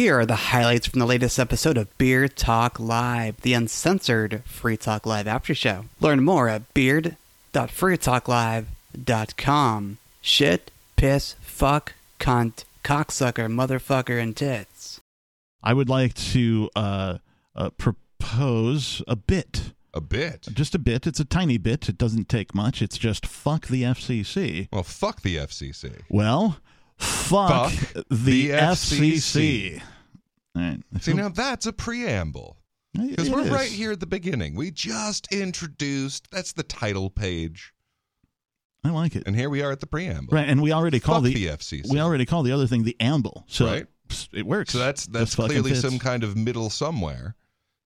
Here are the highlights from the latest episode of Beard Talk Live, the uncensored Free Talk Live after show. Learn more at beard.freetalklive.com. Shit, piss, fuck, cunt, cocksucker, motherfucker, and tits. I would like to uh, uh, propose a bit. A bit. Just a bit. It's a tiny bit. It doesn't take much. It's just fuck the FCC. Well, fuck the FCC. Well, fuck, Fuck the, the FCC. FCC. Right. See, now that's a preamble. Because we're is. right here at the beginning. We just introduced, that's the title page. I like it. And here we are at the preamble. Right, and we already call the, the FCC. we already call the other thing the amble. So Right. it works. So that's that's Just clearly some kind of middle somewhere.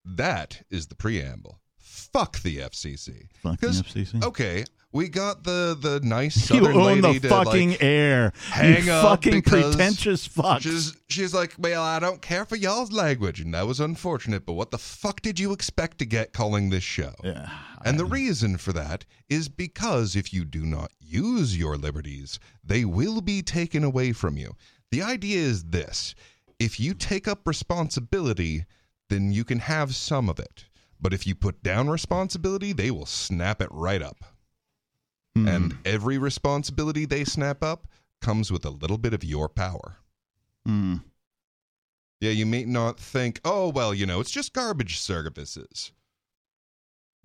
That is the preamble. Fuck the FCC. Fuck the FCC. Okay, we got the the nice you own lady the to fucking like, air. hang you up fucking pretentious fuck. She's she's like, well, I don't care for y'all's language, and that was unfortunate. But what the fuck did you expect to get calling this show? Yeah. And the reason for that is because if you do not use your liberties, they will be taken away from you. The idea is this if you take up responsibility, then you can have some of it. But if you put down responsibility, they will snap it right up. Hmm. And every responsibility they snap up comes with a little bit of your power. Hmm. Yeah, you may not think, oh, well, you know, it's just garbage services.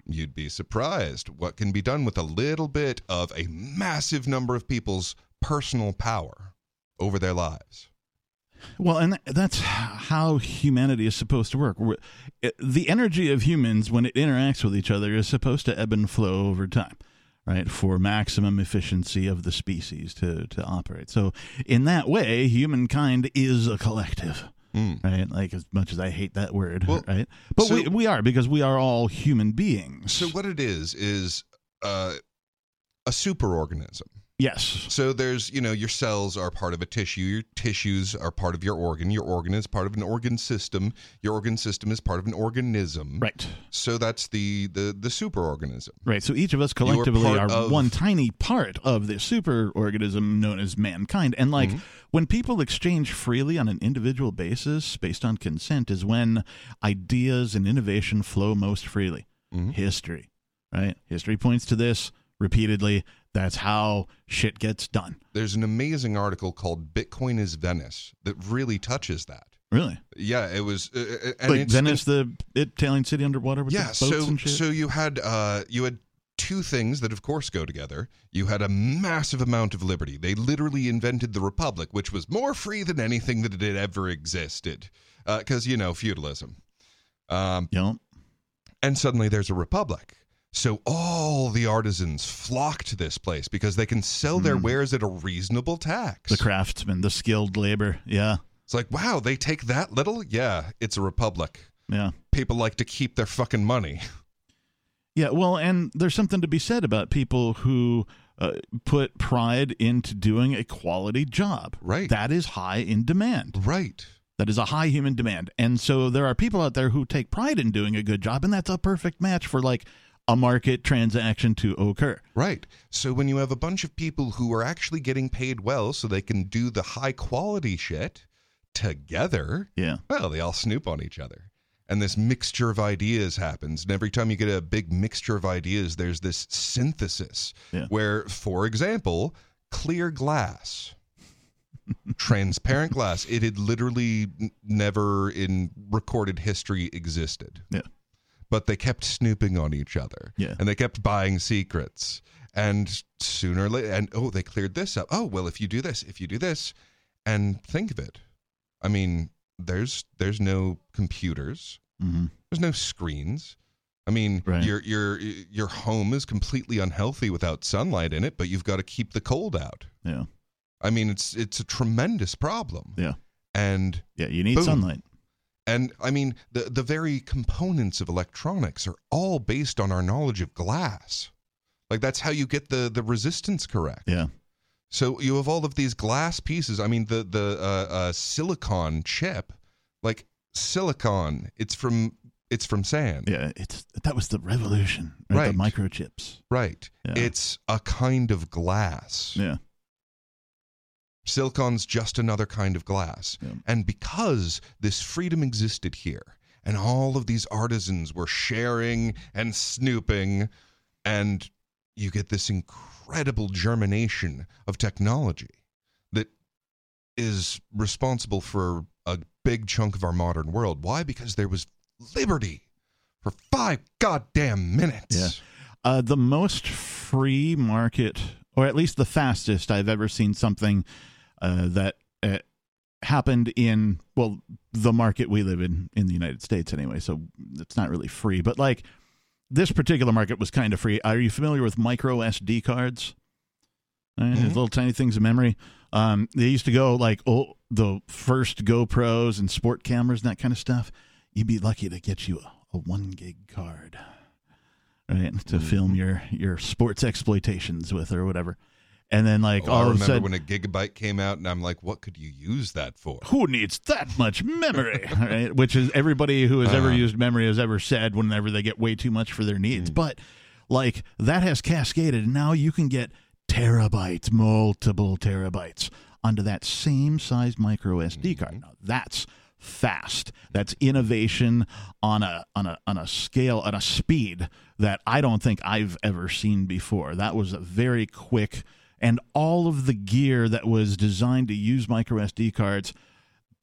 You'd be surprised what can be done with a little bit of a massive number of people's personal power over their lives. Well, and that's how humanity is supposed to work. The energy of humans, when it interacts with each other, is supposed to ebb and flow over time, right? For maximum efficiency of the species to, to operate. So, in that way, humankind is a collective, Mm. right? Like, as much as I hate that word, Well, right? But so- we, we are, because we are all human beings. So, what it is, is uh, a superorganism. Yes. So, there's, you know, your cells are part of a tissue, your tissues are part of your organ, your organ is part of an organ system, your organ system is part of an organism. Right. So, that's the, the, the superorganism. Right. So each of us collectively are of- one tiny part of the super organism known as mankind. And like Mm-hmm. when people exchange freely on an individual basis based on consent is when ideas and innovation flow most freely. Mhm. History. Right? History points to this repeatedly. That's how shit gets done. There's an amazing article called "Bitcoin is Venice" that really touches that. Really? Yeah, it was. Uh, uh, and like it's, Venice, the Italian city underwater with yeah, the boats so and shit? so you had uh, you had two things that, of course, go together. You had a massive amount of liberty. They literally invented the republic, which was more free than anything that had ever existed, because you know feudalism. Um, know? and suddenly there's a republic. So all the artisans flock to this place because they can sell their wares at a reasonable tax. The craftsmen, the skilled labor. Yeah. It's like, wow, they take that little? Yeah, it's a republic. Yeah. People like to keep their fucking money. Yeah, well, and there's something to be said about people who uh, put pride into doing a quality job. Right. That is high in demand. Right. That is a high human demand. And so there are people out there who take pride in doing a good job, and that's a perfect match for like a market transaction to occur. Right. So when you have a bunch of people who are actually getting paid well so they can do the high quality shit together, Yeah. well, they all snoop on each other. And this mixture of ideas happens. And every time you get a big mixture of ideas, there's this synthesis Yeah. where, for example, clear glass, transparent glass, it had literally never in recorded history existed. Yeah. But they kept snooping on each other. Yeah. And they kept buying secrets. And sooner or later, and oh, they cleared this up. Oh, well, if you do this, if you do this, and think of it. I mean, there's there's no computers. hmm There's no screens. I mean, Right. your your your home is completely unhealthy without sunlight in it, but you've got to keep the cold out. Yeah. I mean, it's it's a tremendous problem. Yeah. And Yeah. You need Boom. sunlight. And I mean, the the very components of electronics are all based on our knowledge of glass. Like that's how you get the the resistance correct. Yeah. So you have all of these glass pieces. I mean, the the uh, uh, silicon chip, like silicon, it's from it's from sand, Yeah. It's that was the revolution. Right. The microchips. right? Yeah. It's a kind of glass. Yeah. Silicon's just another kind of glass. Yeah. And because this freedom existed here, and all of these artisans were sharing and snooping, and you get this incredible germination of technology that is responsible for a big chunk of our modern world. Why? Because there was liberty for five goddamn minutes. Yeah. Uh, the most free market, or at least the fastest I've ever seen something uh, that uh, happened in, well, the market we live in in the United States anyway. So it's not really free, but like this particular market was kind of free. Are you familiar with micro SD cards? Right? Mhm. Little tiny things of memory. Um, they used to go like oh, the first GoPros and sport cameras and that kind of stuff. You'd be lucky to get you a, a one gig card, right, to Mhm. film your your sports exploitations with or whatever. And then like Oh, all I of a remember sudden, when a gigabyte came out, and I'm like, what could you use that for? who needs that much memory? right? Which is everybody who has ever Uh-huh. used memory has ever said whenever they get way too much for their needs. But like that has cascaded. and Now you can get terabytes, multiple terabytes onto that same size micro SD card. Now that's fast. That's innovation on a on a on a scale on a speed that I don't think I've ever seen before. That was a very quick and all of the gear that was designed to use micro SD cards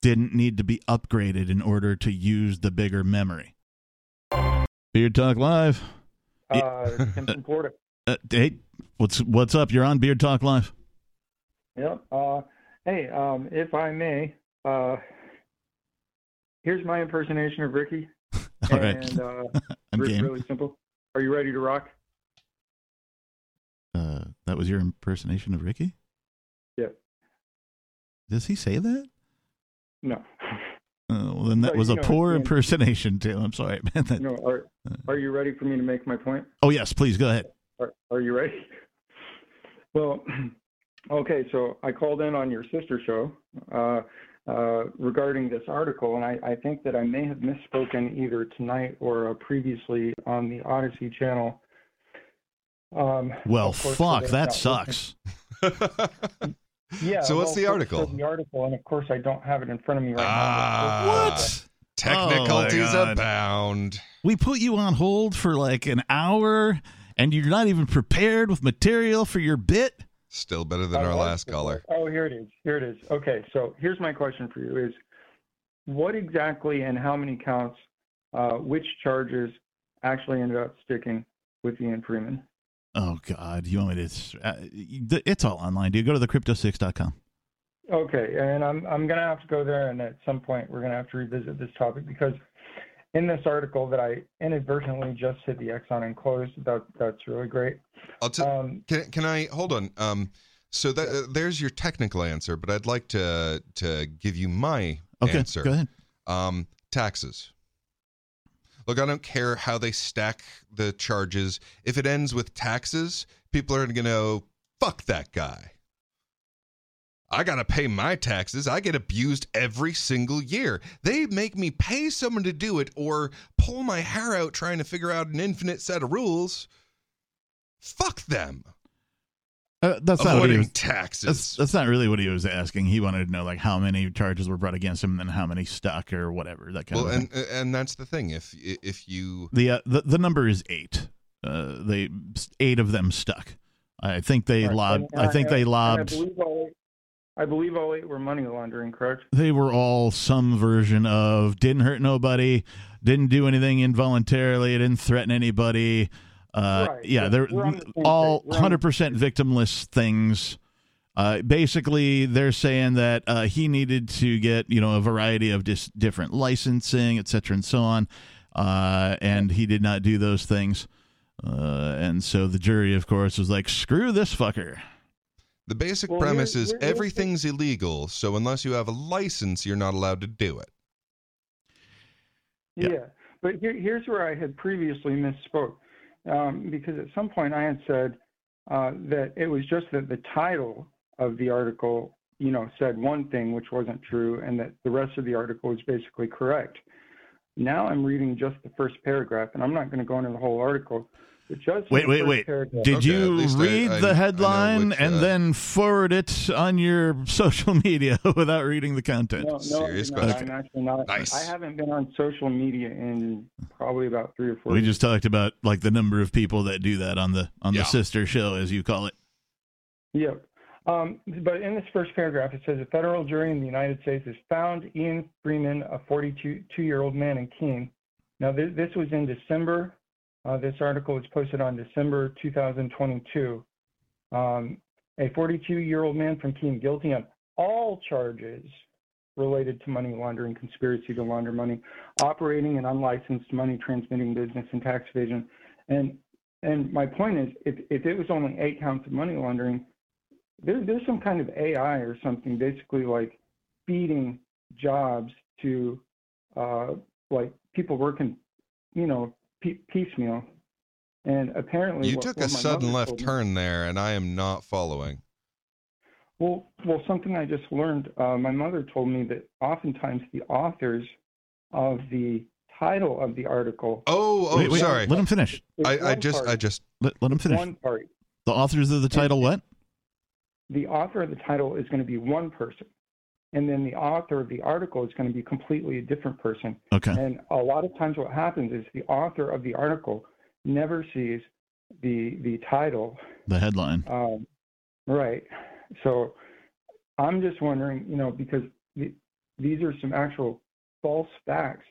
didn't need to be upgraded in order to use the bigger memory. Beard Talk Live. Uh, Tim Florida. Uh, hey, what's what's up? You're on Beard Talk Live. Yep. Uh, hey, um, if I may, uh, here's my impersonation of Ricky. All right, and uh, I'm game. really simple. Are you ready to rock? Uh, that was your impersonation of Ricky. Yep. Does he say that? No. Oh, well, then that Well, was a know, poor yeah. impersonation too. I'm sorry, man. That- No. Are Are you ready for me to make my point? oh yes, please go ahead. Are, are you ready? Well, okay. So I called in on your sister show uh, uh, regarding this article, and I, I think that I may have misspoken either tonight or uh, previously on the Odysee channel. Um, Well, fuck, that sucks. Yeah. So what's well, the article? the article, and of course, I don't have it in front of me right Ah, now. What? Technicalities Oh, abound. We put you on hold for like an hour, and you're not even prepared with material for your bit. Still better than I our last caller. Oh, here it is. Here it is. Okay, so here's my question for you: Is what exactly and how many counts, uh, which charges actually ended up sticking with Ian Freeman? Oh God, you want me to? Uh, it's all online. Do you go to the crypto6.com? Okay, and I'm I'm gonna have to go there, and at some point we're gonna have to revisit this topic because in this article that I inadvertently just hit the X on and closed. That that's really great. I'll t- Um, can can I hold on? Um, so that uh, there's your technical answer, but I'd like to to give you my Okay, answer. go ahead. Um, taxes. Look, I don't care how they stack the charges. If it ends with taxes, people are going to go, fuck that guy. I got to pay my taxes. I get abused every single year. They make me pay someone to do it or pull my hair out trying to figure out an infinite set of rules. Fuck them. Uh, that's not what he was. taxes. That's, that's not really what he was asking. He wanted to know like how many charges were brought against him, and then how many stuck or whatever. That kind well, of thing. and and that's the thing. If if you the, uh, the the number is eight. Uh, they eight of them stuck. I think they Right, lobbed. and- I think and- they and lobbed. I believe all eight, I believe all eight were money laundering, correct? they were all some version of didn't hurt nobody, didn't do anything involuntarily, didn't threaten anybody. Uh, Right, yeah, yeah, they're the all page. We're the 100% victimless things. Uh, basically, they're saying that uh, he needed to get you know a variety of dis- different licensing, et cetera, and so on, uh, and he did not do those things. Uh, and so the jury, of course, was like, "Screw this fucker." The basic Well, premise here- is here- here's the- everything's illegal, so unless you have a license, you're not allowed to do it. Yeah. Yeah, but here, here's where I had previously misspoke, um, because at some point I had said uh, that it was just that the title of the article, you know, said one thing which wasn't true, and that the rest of the article was basically correct. Now I'm reading just the first paragraph, and I'm not going to go into the whole article. But just Wait, wait, wait. paragraph- Did Okay, you read I- I the headline which, and uh, then forward it on your social media without reading the content? No, no, Serious no, question. I'm actually not. Nice. I haven't been on social media in probably about three or four. We years. just talked about like the number of people that do that on the on Yeah. the sister show, as you call it. Yep. Um, but in this first paragraph, it says a federal jury in the United States has found Ian Freeman, a 42-year-old man in Keene. Now, this, this was in December. Uh, this article was posted on December 2022. Um, a 42-year-old man from Keene guilty on all charges related to money laundering, conspiracy to launder money, operating an unlicensed money transmitting business, and tax evasion. And and my point is, if if it was only eight counts of money laundering, there, there's some kind of AI or something, basically like feeding jobs to uh, like people working, you know, p- piecemeal. And apparently, You what- took what a sudden left told me- turn there, and I am not following. Well, well, something I just learned. Uh, my mother told me that oftentimes the authors of the title of the article. Oh, oh, wait, wait, sorry. Let him finish. I, I just, party. I just. Let, let him finish. one party. The authors of the title, what? the author of the title is going to be one person, and then the author of the article is going to be completely a different person. Okay. And a lot of times, what happens is the author of the article never sees the the title. The headline. Um, right. So I'm just wondering, you know, because the, these are some actual false facts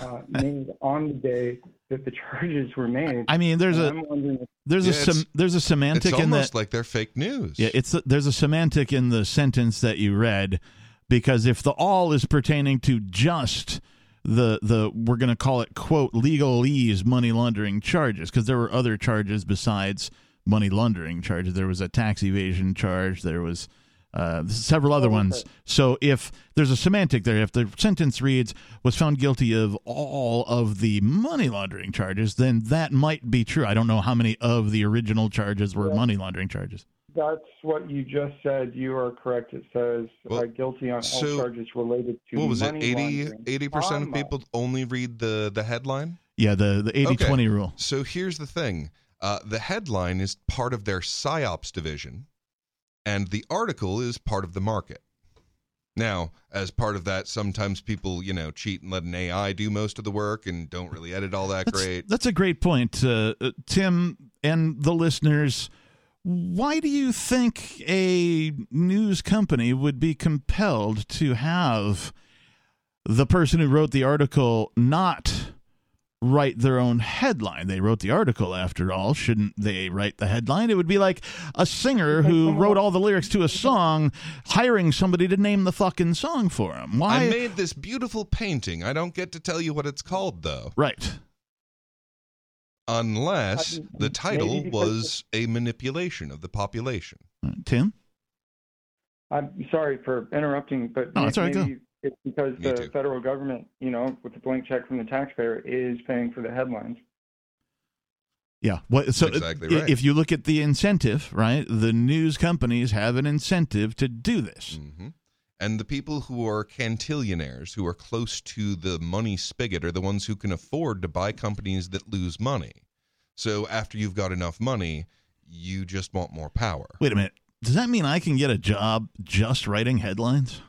uh, made on the day that the charges were made. I mean, there's And a I'm wondering if there's a Yeah, it's- sem- there's a It's semantic in almost that. like they're fake news. Yeah, it's there's a semantic in the sentence that you read because if the all is pertaining to just the the we're going to call it quote legalese money laundering charges because there were other charges besides money laundering charges. There was a tax evasion charge. There was uh, several other ones. So if there's a semantic there, if the sentence reads was found guilty of all of the money laundering charges, then that might be true. I don't know how many of the original charges were Yeah. money laundering charges. That's what you just said. You are correct. It says Well, uh, guilty on all so charges related to What was it? money 80 percent of people only read the the headline. Yeah, the the 80-20 rule. So here's the thing: uh, the headline is part of their psyops division, and the article is part of the market. Now, as part of that, sometimes people, you know, cheat and let an AI do most of the work and don't really edit all that That's, great. that's a great point, uh, uh, Tim, and the listeners. Why do you think a news company would be compelled to have the person who wrote the article not write their own headline? They wrote the article, after all. Shouldn't they write the headline? It would be like a singer who wrote all the lyrics to a song hiring somebody to name the fucking song for him. Why? I made this beautiful painting. I don't get to tell you what it's called, though, right. Unless Uh, the title because- was a manipulation of the population. Uh, Tim? I'm sorry for interrupting, but No, that's all right, go. maybe it's because Me the too. federal government, you know, with the blank check from the taxpayer, is paying for the headlines. Yeah. What, so exactly right. if you look at the incentive, right, the news companies have an incentive to do this. hmm And the people who are cantillionaires, who are close to the money spigot, are the ones who can afford to buy companies that lose money. So after you've got enough money, you just want more power. Wait a minute. Does that mean I can get a job just writing headlines?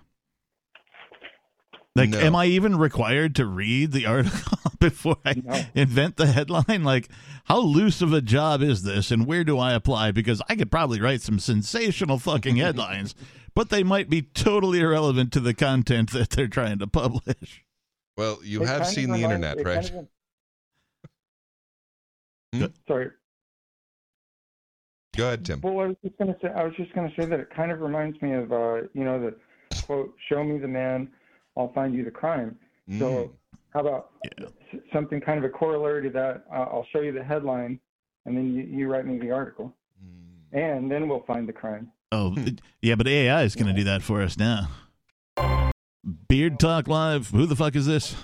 Like, No. am I even required to read the article before I No. invent the headline? Like, how loose of a job is this, and where do I apply? Because I could probably write some sensational fucking headlines, but they might be totally irrelevant to the content that they're trying to publish. Well, you It have kind of seen the reminds- internet, right? kind of- Hmm? Sorry. Go ahead, Tim. Well, I was just gonna say, I was just gonna say that it kind of reminds me of, uh, you know, the quote, "Show me the man, I'll find you the crime." Mm. So, how about Yeah. something kind of a corollary to that? Uh, I'll show you the headline, and then you, you write me the article, Mm. and then we'll find the crime. Oh, Hmm. yeah, but AI is going to do that for us now. Beard Talk Live. Who the fuck is this?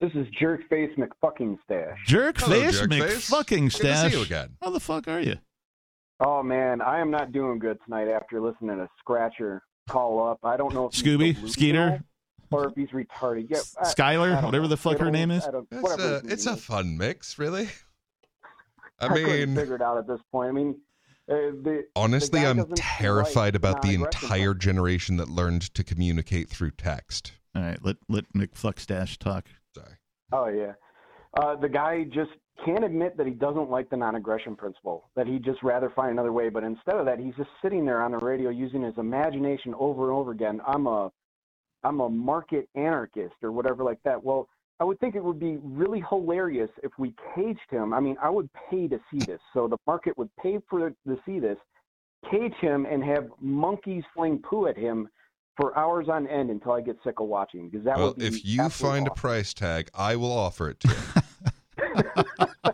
This is Jerkface McFucking Stash. Jerk Hello, face Jerkface. McFucking Good to stash. see you again. How the fuck are you? Oh man, I am not doing good tonight after listening to Scratcher call up. I don't know if Scooby? delusional. Skeeter? or if he's retarded. Yeah, I- I Skylar, don't whatever know. the fuck her name is. It's a, it's name a is. fun mix, really. I I mean, figure it out at this point. I mean, the honestly, guy I'm terrified about the entire stuff. generation that learned to communicate through text. All right, let let McFuckstash talk. Sorry. Oh yeah, uh, the guy just can't admit that he doesn't like the non-aggression principle. That he'd just rather find another way. But instead of that, he's just sitting there on the radio using his imagination over and over again. I'm a, I'm a market anarchist or whatever like that. Well, I would think it would be really hilarious if we caged him. I mean, I would pay to see this. So the market would pay for to see this, cage him, and have monkeys fling poo at him. For hours on end until I get sick of watching, because that Well, would be if you absolutely find a price tag, I will offer it to you.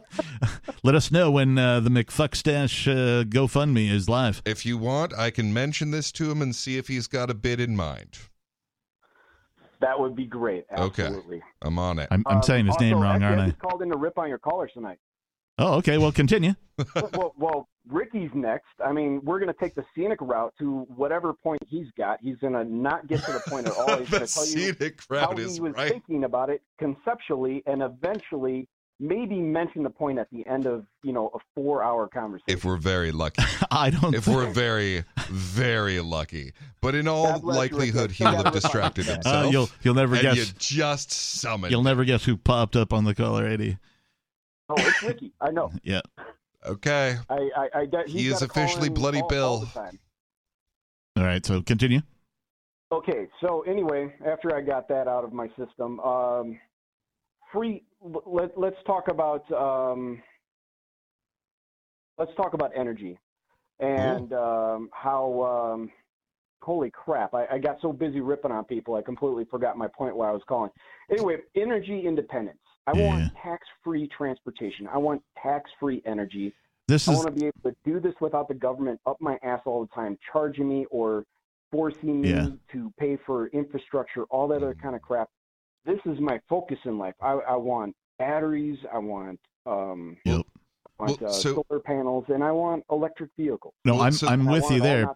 Let us know when uh, the McFuckstash uh, GoFundMe is live. if you want, I can mention this to him and see if he's got a bid in mind. That would be great. Okay. I'm on it. I'm, I'm Um, saying his also, name wrong, actually, aren't I I? just called in to rip on your callers tonight. Oh, okay. Well, continue. well, well, well, Ricky's next. I mean, we're going to take the scenic route to whatever point he's got. He's going to not get to the point at all. He's going the to tell you scenic how route is he was right. thinking about it conceptually, and eventually maybe mention the point at the end of you know a four-hour conversation. If we're very lucky. I don't. if we're very, very lucky. But in all God bless you, likelihood, he'll have distracted respond. uh, himself. you'll you'll never and guess. you just summoned. You'll never guess who popped up on the caller ID. oh, it's Ricky. I know. Yeah. Okay. I, I, I bet He is officially Bloody all- Bill. all. All right. So continue. Okay, so anyway, after I got that out of my system, um, free. Let, let's talk about um, let's talk about energy and um, how. Um, holy crap! I, I got so busy ripping on people, I completely forgot my point where I was calling. Anyway, energy independence. I Yeah. want tax-free transportation. I want tax-free energy. This I is want to be able to do this without the government up my ass all the time, charging me or forcing me Yeah. to pay for infrastructure, all that other kind of crap. This is my focus in life. I, I want batteries. I want um, Yep. I want Well, uh, so- solar panels, and I want electric vehicles. no. I'm so- I'm And I with want you it all there.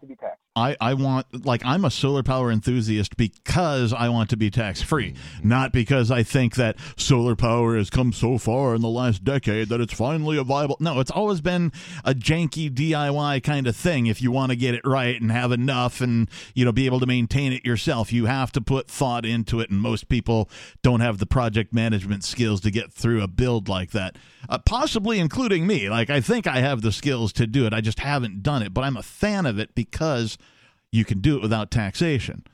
I, I want like I'm a solar power enthusiast because I want to be tax free, not because I think that solar power has come so far in the last decade that it's finally a viable. No, it's always been a janky DIY kind of thing. If you want to get it right and have enough and you know be able to maintain it yourself, you have to put thought into it, and most people don't have the project management skills to get through a build like that. Uh, possibly including me. Like I think I have the skills to do it. I just haven't done it, but I'm a fan of it because you can do it without taxation.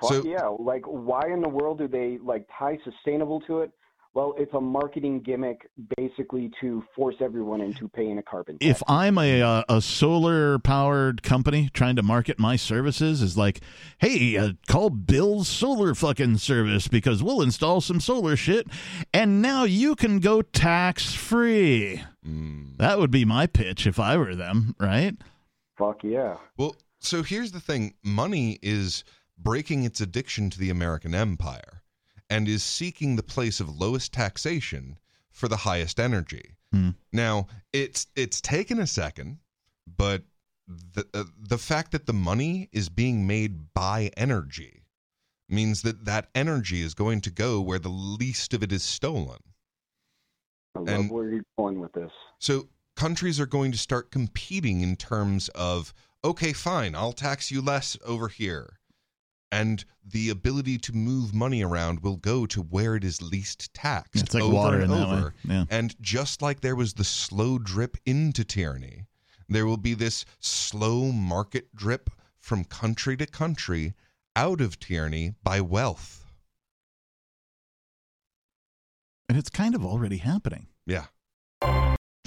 Fuck So- yeah! Like, why in the world do they like tie sustainable to it? Well, it's a marketing gimmick, basically, to force everyone into paying a carbon tax. If I'm a uh, a solar powered company trying to market my services, is like, hey, uh, call Bill's Solar fucking service because we'll install some solar shit, and now you can go tax free. Mm. That would be my pitch if I were them, right? Fuck yeah! Well, so here's the thing money is breaking its addiction to the American empire and is seeking the place of lowest taxation for the highest energy. Hmm. Now, it's it's taken a second, but the uh, the fact that the money is being made by energy means that that energy is going to go where the least of it is stolen. I love And- where you're going with this. So countries are going to start competing in terms of okay, fine, I'll tax you less over here. And the ability to move money around will go to where it is least taxed. It's like over water and over. Yeah. And just like there was the slow drip into tyranny, there will be this slow market drip from country to country out of tyranny by wealth. And it's kind of already happening. Yeah.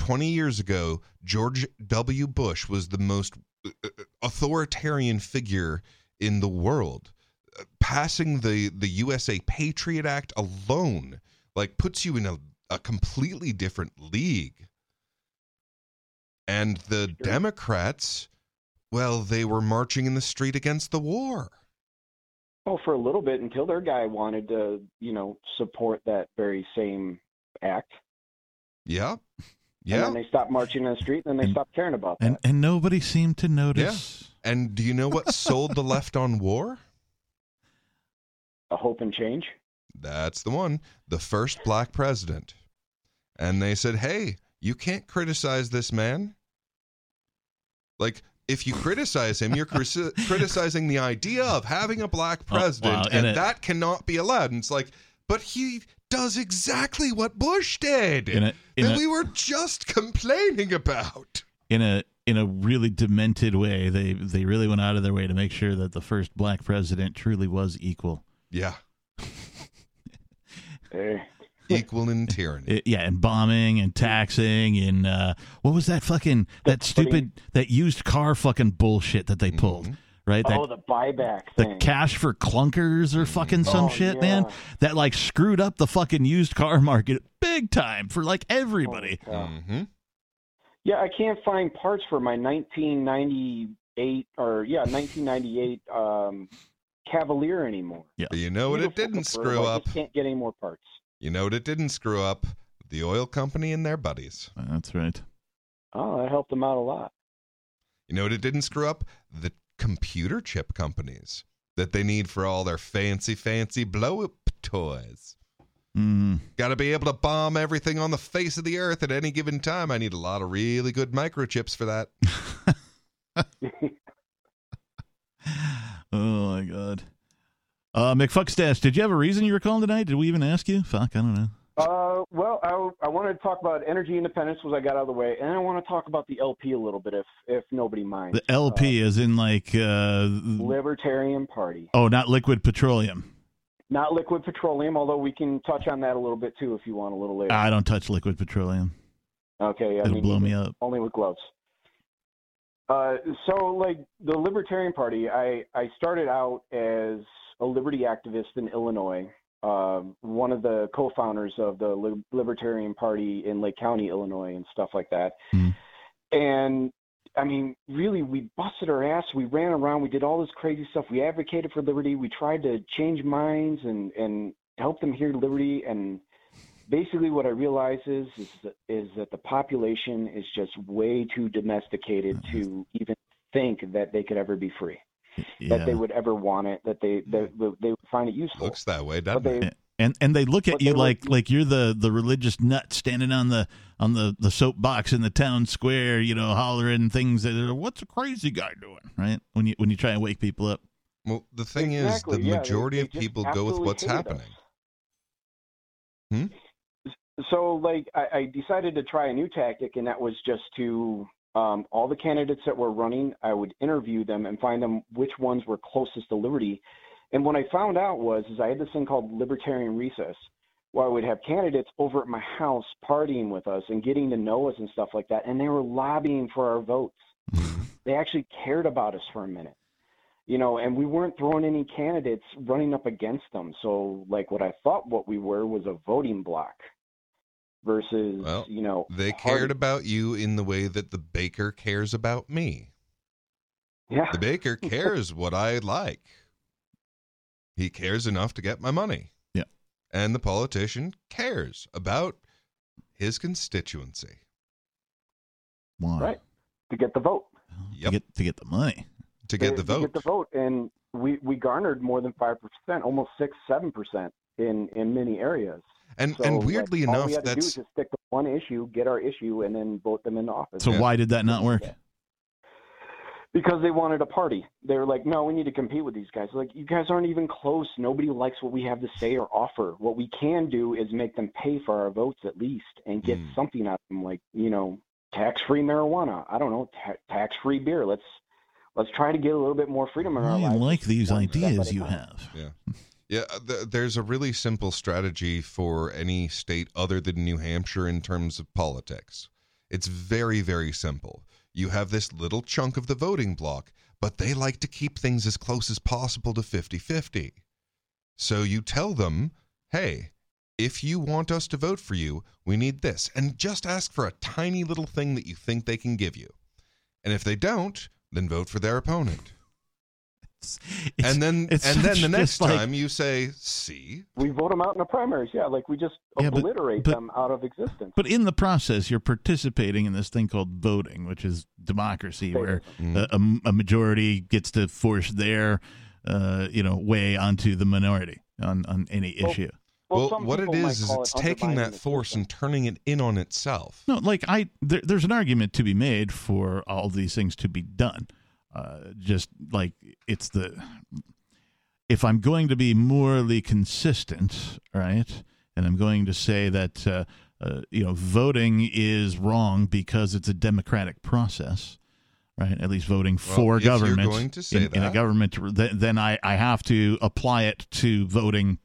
20 years ago, George W. Bush was the most uh, uh, authoritarian figure in the world. Uh, Passing the, the USA Patriot Act alone, like, puts you in a, a completely different league. And the Sure. Democrats, well, they were marching in the street against the war. Well, for a little bit until their guy wanted to, you know, support that very same act. Yeah. And Yeah. then they stopped marching in the street, and then they And- stopped caring about And that. and nobody seemed to notice. And do you know what sold the left on war? a hope and change. That's the one. The first black president. And they said, hey, you can't criticize this man. Like, if you criticize him, you're criti- criticizing the idea of having a black Oh, wow, president, and and it- that cannot be allowed. And it's like, but he does exactly what Bush did. In a in that a we were just complaining about. in a in a really demented way, they they really went out of their way to make sure that the first black president truly was equal. Yeah, Hey, equal in tyranny. It- yeah, and bombing and taxing and uh, what was that fucking that stupid that used car fucking bullshit that they pulled, Mhm. Right? That oh, the buyback the thing. cash for clunkers or fucking some Oh, shit, yeah. man. That like screwed up the fucking used car market big time for like everybody. Holy cow. hmm Yeah, I can't find parts for my 1998 or yeah 1998 um, Cavalier anymore. But you know what it didn't screw convertible, I up? can't get any more parts. You know what it didn't screw up? The oil company and their buddies. That's right. Oh, that helped them out a lot. You know what it didn't screw up? The computer chip companies that they need for all their fancy, fancy blow up toys. Mm. Got to be able to bomb everything on the face of the earth at any given time. I need a lot of really good microchips for that. Oh my god. Uh, McFuckstash, did you have a reason you were calling tonight? Did we even ask you? Fuck, I don't know. Uh, well, I, I wanted to talk about energy independence, was I got out of the way, and I want to talk about the LP a little bit, if if nobody minds. The LP is in like uh, Uh, Libertarian Party, oh, not liquid petroleum. not liquid petroleum, although we can touch on that a little bit too if you want a little later. I don't touch liquid petroleum. okay, I It'll mean, blow me up. only with gloves. Uh, so, like the Libertarian Party, I, I started out as a liberty activist in Illinois, uh, one of the co-founders of the Li- Libertarian Party in Lake County, Illinois, and stuff like that. Hmm. And I mean, really, we busted our ass. We ran around. We did all this crazy stuff. We advocated for liberty. We tried to change minds and and help them hear liberty. And basically, what I realize is is that, is that the population is just way too domesticated to even think that they could ever be free, Yeah. that they would ever want it, that they that they would find it useful. Looks that way, doesn't it? and and they look at you they were- like like you're the the religious nut standing on the on the the soapbox in the town square, you know, hollering things that are, what's a crazy guy doing, right? When you when you try and wake people up. Well, the thing Exactly, is, the yeah, majority they of people go with what's hated us. happening. Hmm? so like I, I decided to try a new tactic and that was just to um, all the candidates that were running i would interview them and find them which ones were closest to liberty. And what i found out was is i had this thing called libertarian recess where i would have candidates over at my house partying with us and getting to know us and stuff like that and they were lobbying for our votes. They actually cared about us for a minute you know and we weren't throwing any candidates running up against them. So like what i thought what we were was a voting block versus Well, you know They party. cared about you in the way that the baker cares about me. yeah The baker cares what I like. He cares enough to get my money. Yeah. And the politician cares about his constituency. Why? Right. to get the vote To Yep. get to get the money. To get the to vote. get the vote and we we garnered more than five percent almost six seven percent in in many areas And so, and like, weirdly all enough, we had to do is that's just stick to one issue get our issue and then vote them into office So Yeah. why did that not work? because they wanted a party. They were like, no, we need to compete with these guys. Like, you guys aren't even close. Nobody likes what we have to say or offer. What we can do is make them pay for our votes at least and get Hmm. something out of them, like you know, tax-free marijuana. I don't know, ta- tax-free beer. Let's let's try to get a little bit more freedom in our I lives. like these one ideas you time. have. Yeah. Yeah, uh, th- there's a really simple strategy for any state other than New Hampshire in terms of politics. It's very, very simple. You have this little chunk of the voting block, but they like to keep things as close as possible to 50 50. So you tell them, hey, if you want us to vote for you, we need this. And just ask for a tiny little thing that you think they can give you. And if they don't, then vote for their opponent. It's- and then it's and then the next just like- time you say, "See, We vote them out in the primaries. Yeah, like we just Yeah, obliterate but- them out of existence. But in the process, you're participating in this thing called voting, which is democracy, where Mm. a, a- a majority gets to force their, uh, you know, way onto the minority. on on any Well, issue. Well, some what it is is is it's it taking that force and turning it in on itself. No, like I, there, there's an argument to be made for all these things to be done. Uh, just like it's the, if I'm going to be morally consistent, right, and I'm going to say that uh, uh, you know voting is wrong because it's a democratic process, right? At least voting for government going to say in, in a government, th- then I, I have to apply it to voting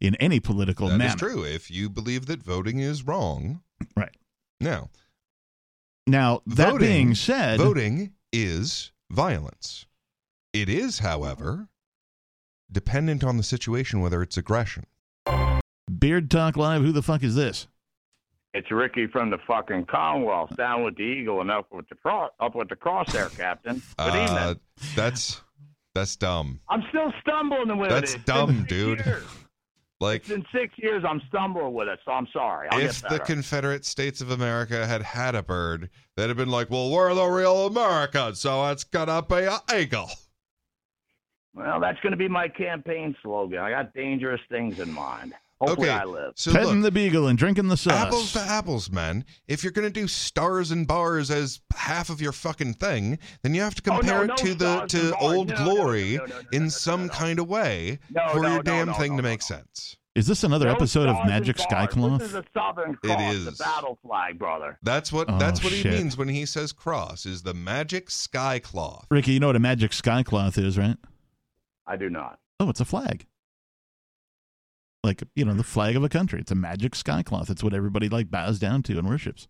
in any political That manner. is true. If you believe that voting is wrong, Right. now Now that Voting- being said, voting is violence. It is, however, dependent on the situation whether it's aggression. Beard Talk Live, who the fuck is this? It's Ricky from the fucking Commonwealth, down with the Eagle and up with the cross, up with the crosshair, Captain. Good Uh, evening. that's that's dumb. I'm still stumbling with That's it. It's dumb, been six dude. Like It's been six years. I'm stumbling with it, so I'm sorry. I'll if the. Confederate States of America had had a bird, they'd have been like, "Well, we're the real America, so it's gonna be an eagle." well, that's going to be my campaign slogan. I got dangerous things in mind. Hopefully, Okay, I live. so Petting look, the beagle and drinking the sauce. apples to apples, man. If you're gonna do stars and bars as half of your fucking thing, then you have to Oh, no, compare no it to the to old No, no, no, glory no, no, no, no, in no, some no. kind of way No, for no, your damn no, thing no, to make no. sense. is this another No episode of Magic bars. Skycloth? This is a Southern Cross, is. the battle flag, brother. That's what Oh, that's what he means when he says cross is the magic sky cloth. Ricky, you know what a magic skycloth is, right? I do not. Oh, it's a flag. Like, you know, the flag of a country. It's a magic skycloth. It's what everybody like bows down to and worships.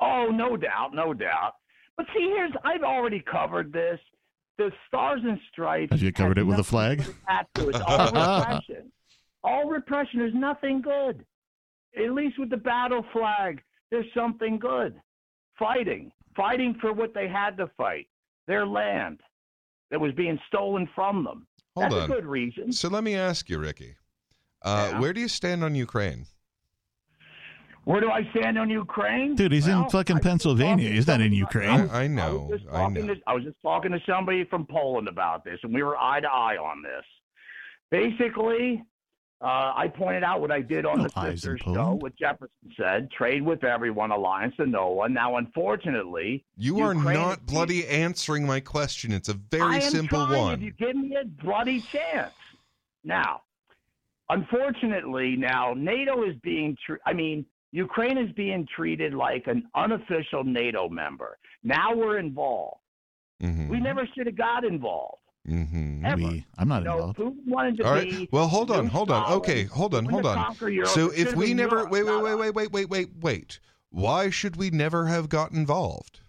Oh, no doubt, no doubt. But see, here's I've already covered this. The stars and stripes. Have you covered it with a flag? to attach to it. It's all repression. all repression. There's nothing good. At least with the battle flag, there's something good. Fighting, fighting for what they had to fight, their land that was being stolen from them. Hold That's on. a good reason. So let me ask you, Ricky. Uh, Yeah. Where do you stand on Ukraine? Where do I stand on Ukraine? Dude, he's in fucking I Pennsylvania. talking He's not in Ukraine. somebody- I, I I know, was I know. to I was just talking to somebody from Poland about this, and we were eye to eye on this. Basically, uh, I pointed out what I did on No the eyes in sister show, what Jefferson said: trade with everyone, alliance to no one. Now, unfortunately, You are Ukraine not is- bloody answering my question. It's a very am simple trying, one. If you give me a bloody chance. Now, unfortunately, now NATO is being. Tr- I mean, Ukraine is being treated like an unofficial NATO member. Now we're involved. Mhm. We never should have got involved. Mhm. ever. We, I'm not You know, involved. Putin wanted to All be. right. Well, hold on, hold on. Okay, hold on, hold on. So if we never wait, wait, wait, wait, wait, wait, wait, wait. Why should we never have got involved?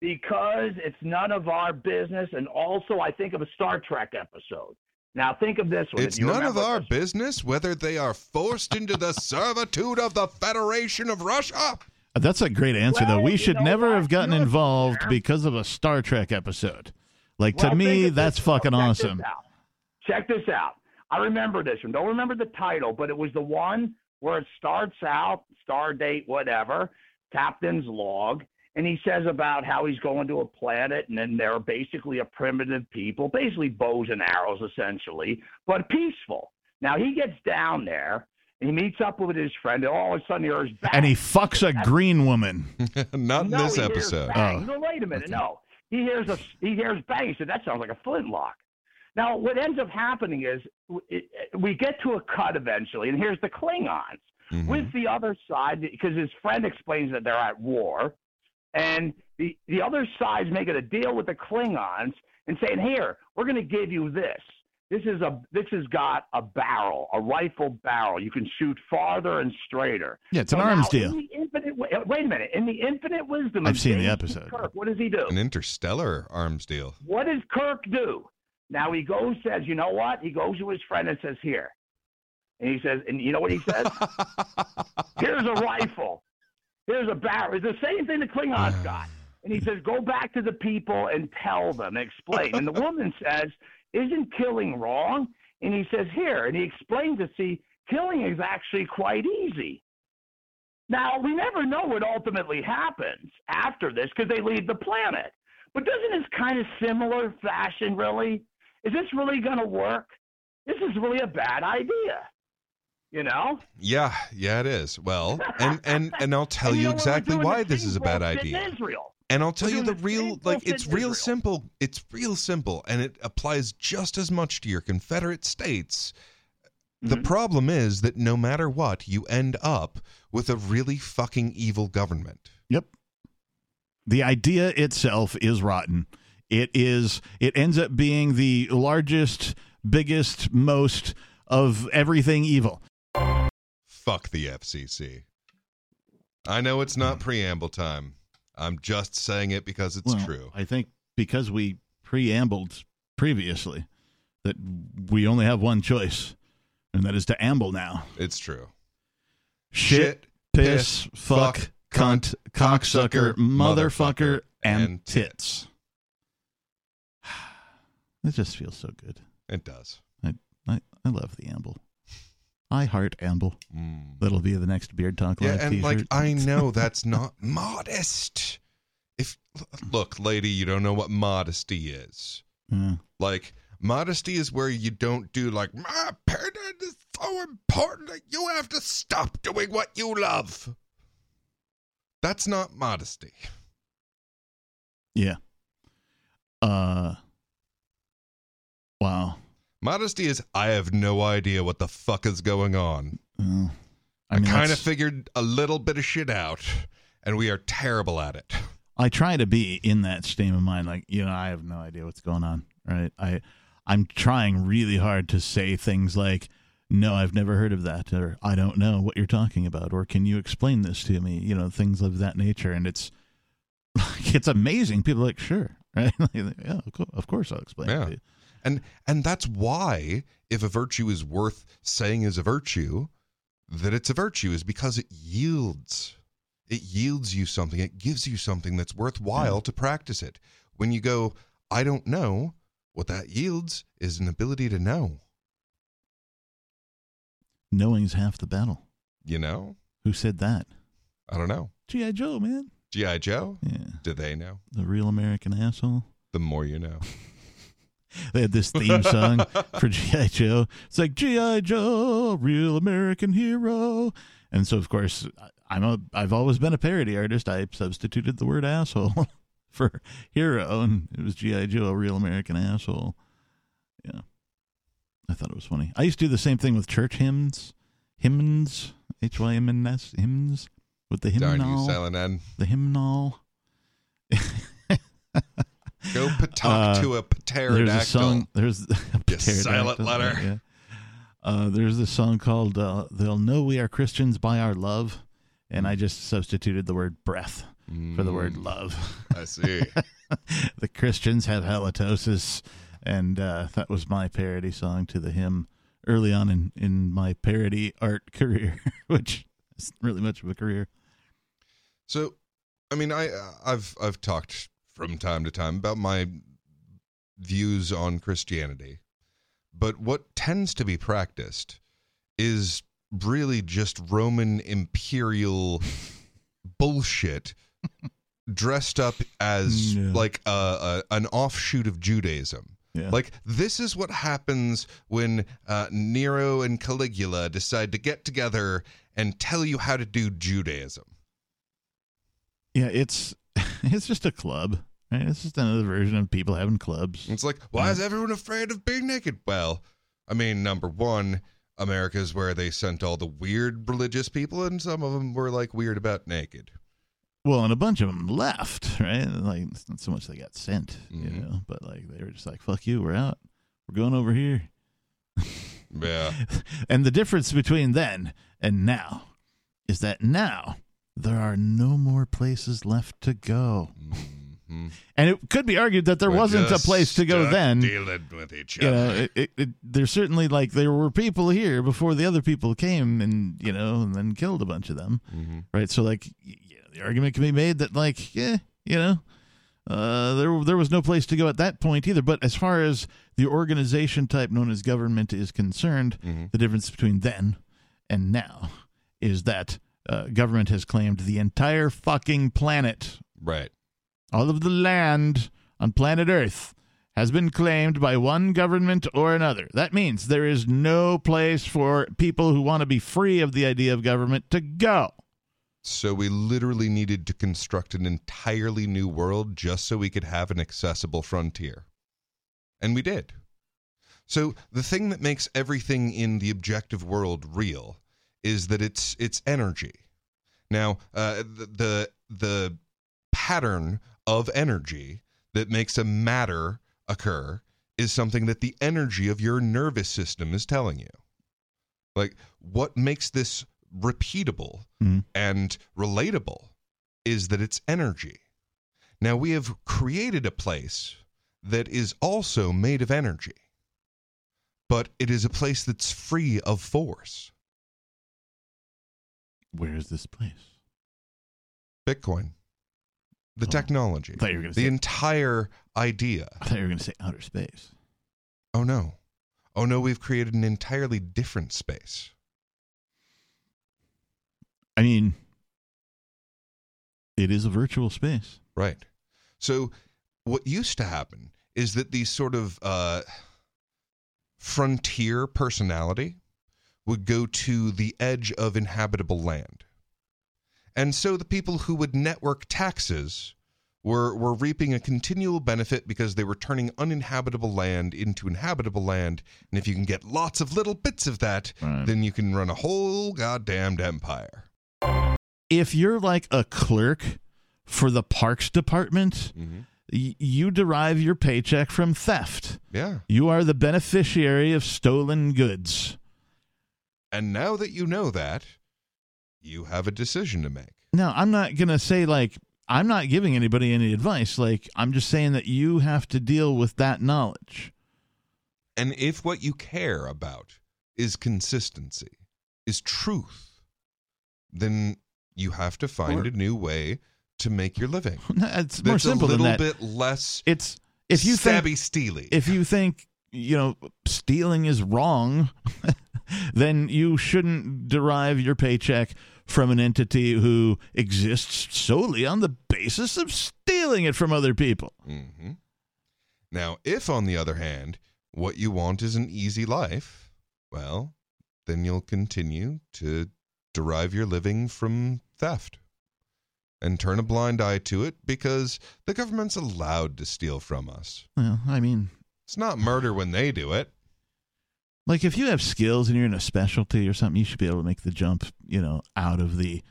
Because it's none of our business, and also I think of a Star Trek episode. Now think of this one. It's none of our this. business whether they are forced into the servitude of the Federation of Russia. Uh, That's a great answer, though. We should never what? have gotten You're involved fair. because of a Star Trek episode. Like, Well, to me, that's this. fucking Check awesome. This out. Check this out. I remember this one. Don't remember the title, but it was the one where it starts out, star date, whatever, captain's log, and he says about how he's going to a planet, and then they're basically a primitive people, basically bows and arrows, essentially, but peaceful. Now he gets down there. And he meets up with his friend, and all of a sudden he hears bang. And he fucks a green woman. Not in no, this episode. Bang. Oh. No, wait a minute. Okay. No, he hears a he hears bang. He said that sounds like a flintlock. Now, what ends up happening is it, it- we get to a cut eventually, and here's the Klingons Mhm. with the other side because his friend explains that they're at war, and the the other side's making a deal with the Klingons and saying, "Here, we're going to give you this. This is a this has got a barrel, a rifle barrel. You can shoot farther and straighter." Yeah, it's an So arms deal. In the infinite, wait, wait a minute. In the infinite wisdom, I've of seen the episode. Kirk, what does he do? An interstellar arms deal. What does Kirk do? Now he goes, says, you know what? He goes to his friend and says, here. And he says, and you know what he says? Here's a rifle. Here's a barrel. It's the same thing the Klingons got. And he says, go back to the people and tell them, explain. And the woman says, isn't killing wrong? And he says, here. And he explains to See, killing is actually quite easy. Now, we never know what ultimately happens after this because they leave the planet. But doesn't this kind of similar fashion really? Is this really going to work? this is really a bad idea. You know? Yeah, yeah, it is. Well, and and and I'll tell And you know exactly why this is a bad idea. In Israel. And I'll tell We're you the the real, like, it's real Israel. simple. It's real simple, and it applies just as much to your Confederate states. The Mhm. problem is that no matter what, you end up with a really fucking evil government. Yep. The idea itself is rotten. It is it ends up being the largest, biggest, most of everything evil. Fuck the FCC. I know it's not mm. preamble time. I'm just saying it because it's Well, true. I think because we preambled previously that we only have one choice, and that is to amble now. It's true. Shit, piss, fuck, cunt, cocksucker, motherfucker, and and tits. It just feels so good. It does. I, I, I love the amble. I heart amble. Mm. That'll be the next Beard Talk Yeah, Live and t-shirt. like I know that's not modest. If look, lady, you don't know what modesty is. Yeah. Like modesty is where you don't do like my opinion is so important that you have to stop doing what you love. That's not modesty. Yeah. Uh. Wow. Modesty is I have no idea what the fuck is going on. Well, I, I, kind of figured a little bit of shit out, and we are terrible at it. I try to be in that state of mind, like you know, I have no idea what's going on. Right? I, I'm trying really hard to say things like, "No, I've never heard of that," or "I don't know what you're talking about," or "Can you explain this to me?" You know, things of that nature, and it's, like, it's amazing. People are like, "Sure, right? Like, yeah, of course, of course, I'll explain." Yeah. It to you. And and that's why if a virtue is worth saying is a virtue, that it's a virtue is because it yields. It yields you something. It gives you something that's worthwhile to practice it. When you go, I don't know, what that yields is an ability to know. Knowing's half the battle. You know? Who said that? I don't know. G.I. Joe, man. G.I. Joe? Yeah, Do they know? the real American asshole. The more you know. They had this theme song for G.I. Joe. It's like G.I. Joe, real American hero. And so, of course, I'm a. I've always been a parody artist. I substituted the word asshole for hero, and it was G.I. Joe, a real American asshole. Yeah, I thought it was funny. I used to do the same thing with church hymns, hymns, H Y M N S hymns with the hymnal. Darn you, Silent N. the hymnal. Go talk Uh, to a pterodactyl. there's a song. There's a silent letter. Yeah. Uh, there's a song called uh, "They'll Know We Are Christians by Our Love," and I just substituted the word "breath" for the word Mm, "love." I see. the Christians have halitosis, and uh, that was my parody song to the hymn early on in in my parody art career, which isn't really much of a career. So, I mean, I I've I've talked from time to time about my views on Christianity, but what tends to be practiced is really just Roman imperial bullshit dressed up as Yeah. like a, a an offshoot of Judaism. Yeah. Like this is what happens when uh, Nero and Caligula decide to get together and tell you how to do Judaism. yeah, it's it's just a club. Right? It's just another version of people having clubs. It's like, why is everyone afraid of being naked? Well, I mean, number one, America's where they sent all the weird religious people, and some of them were like weird about naked. Well, and a bunch of them left, right? Like it's not so much they got sent, you Mhm. know, but like they were just like, "Fuck you, we're out. We're going over here." Yeah. and the difference between then and now is that now there are no more places left to go. Mhm. And it could be argued that there We're wasn't a place to go then. Dealing with each You other. know, it, it, it, there's certainly like there were people here before the other people came and, you know, and then killed a bunch of them. Mhm. right? So like, the argument can be made that like, yeah, you know, uh, there there was no place to go at that point either. But as far as the organization type known as government is concerned, Mhm. the difference between then and now is that uh, government has claimed the entire fucking planet, Right. all of the land on planet Earth, has been claimed by one government or another. That means there is no place for people who want to be free of the idea of government to go. So we literally needed to construct an entirely new world just so we could have an accessible frontier. And we did. So the thing that makes everything in the objective world real is that it's it's energy. Now, uh, the, the the pattern of energy that makes a matter occur is something that the energy of your nervous system is telling you. Like what makes this repeatable Mhm. and relatable is that it's energy. Now we have created a place that is also made of energy, but it is a place that's free of force. Where is this place? Bitcoin, the Oh. technology, I thought you were going to the say. entire idea. I thought you were going to say outer space. Oh no. Oh no, we've created an entirely different space. I mean, it is a virtual space. Right. So what used to happen is that these sort of uh, frontier personality would go to the edge of inhabitable land. And so the people who would network taxes were, were reaping a continual benefit because they were turning uninhabitable land into inhabitable land. And if you can get lots of little bits of that, Right. then you can run a whole goddamned empire. If you're like a clerk for the parks department, mm-hmm. y- you derive your paycheck from theft. Yeah. You are the beneficiary of stolen goods. And now that you know that, you have a decision to make. Now, I'm not going to say like I'm not giving anybody any advice. Like I'm just saying that you have to deal with that knowledge. And if what you care about is consistency, is truth, then you have to find Or- a new way to make your living. It's more That's simple a little than that. bit less It's if you think stabby steely. if you think you know stealing is wrong then you shouldn't derive your paycheck from an entity who exists solely on the basis of stealing it from other people hmm Now, if on the other hand, what you want is an easy life, well, then you'll continue to derive your living from theft and turn a blind eye to it because the government's allowed to steal from us. well i mean It's not murder when they do it. Like if you have skills and you're in a specialty or something you should be able to make the jump you know out of the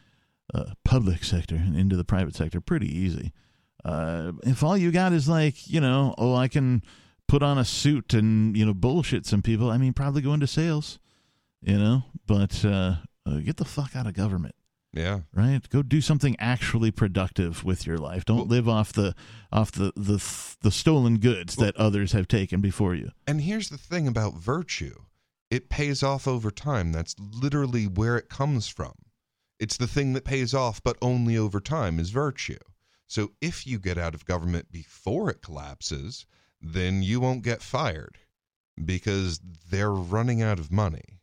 uh, public sector and into the private sector pretty easy. Uh, if all you got is like you know oh i can put on a suit and you know bullshit some people i mean probably go into sales you know? But uh, uh, get the fuck out of government Yeah. right go do something actually productive with your life don't Well- live off the off the the the stolen goods that others have taken before you And here's the thing about virtue it pays off over time. That's literally where it comes from. It's the thing that pays off, but only over time is virtue. So if you get out of government before it collapses, then you won't get fired because they're running out of money.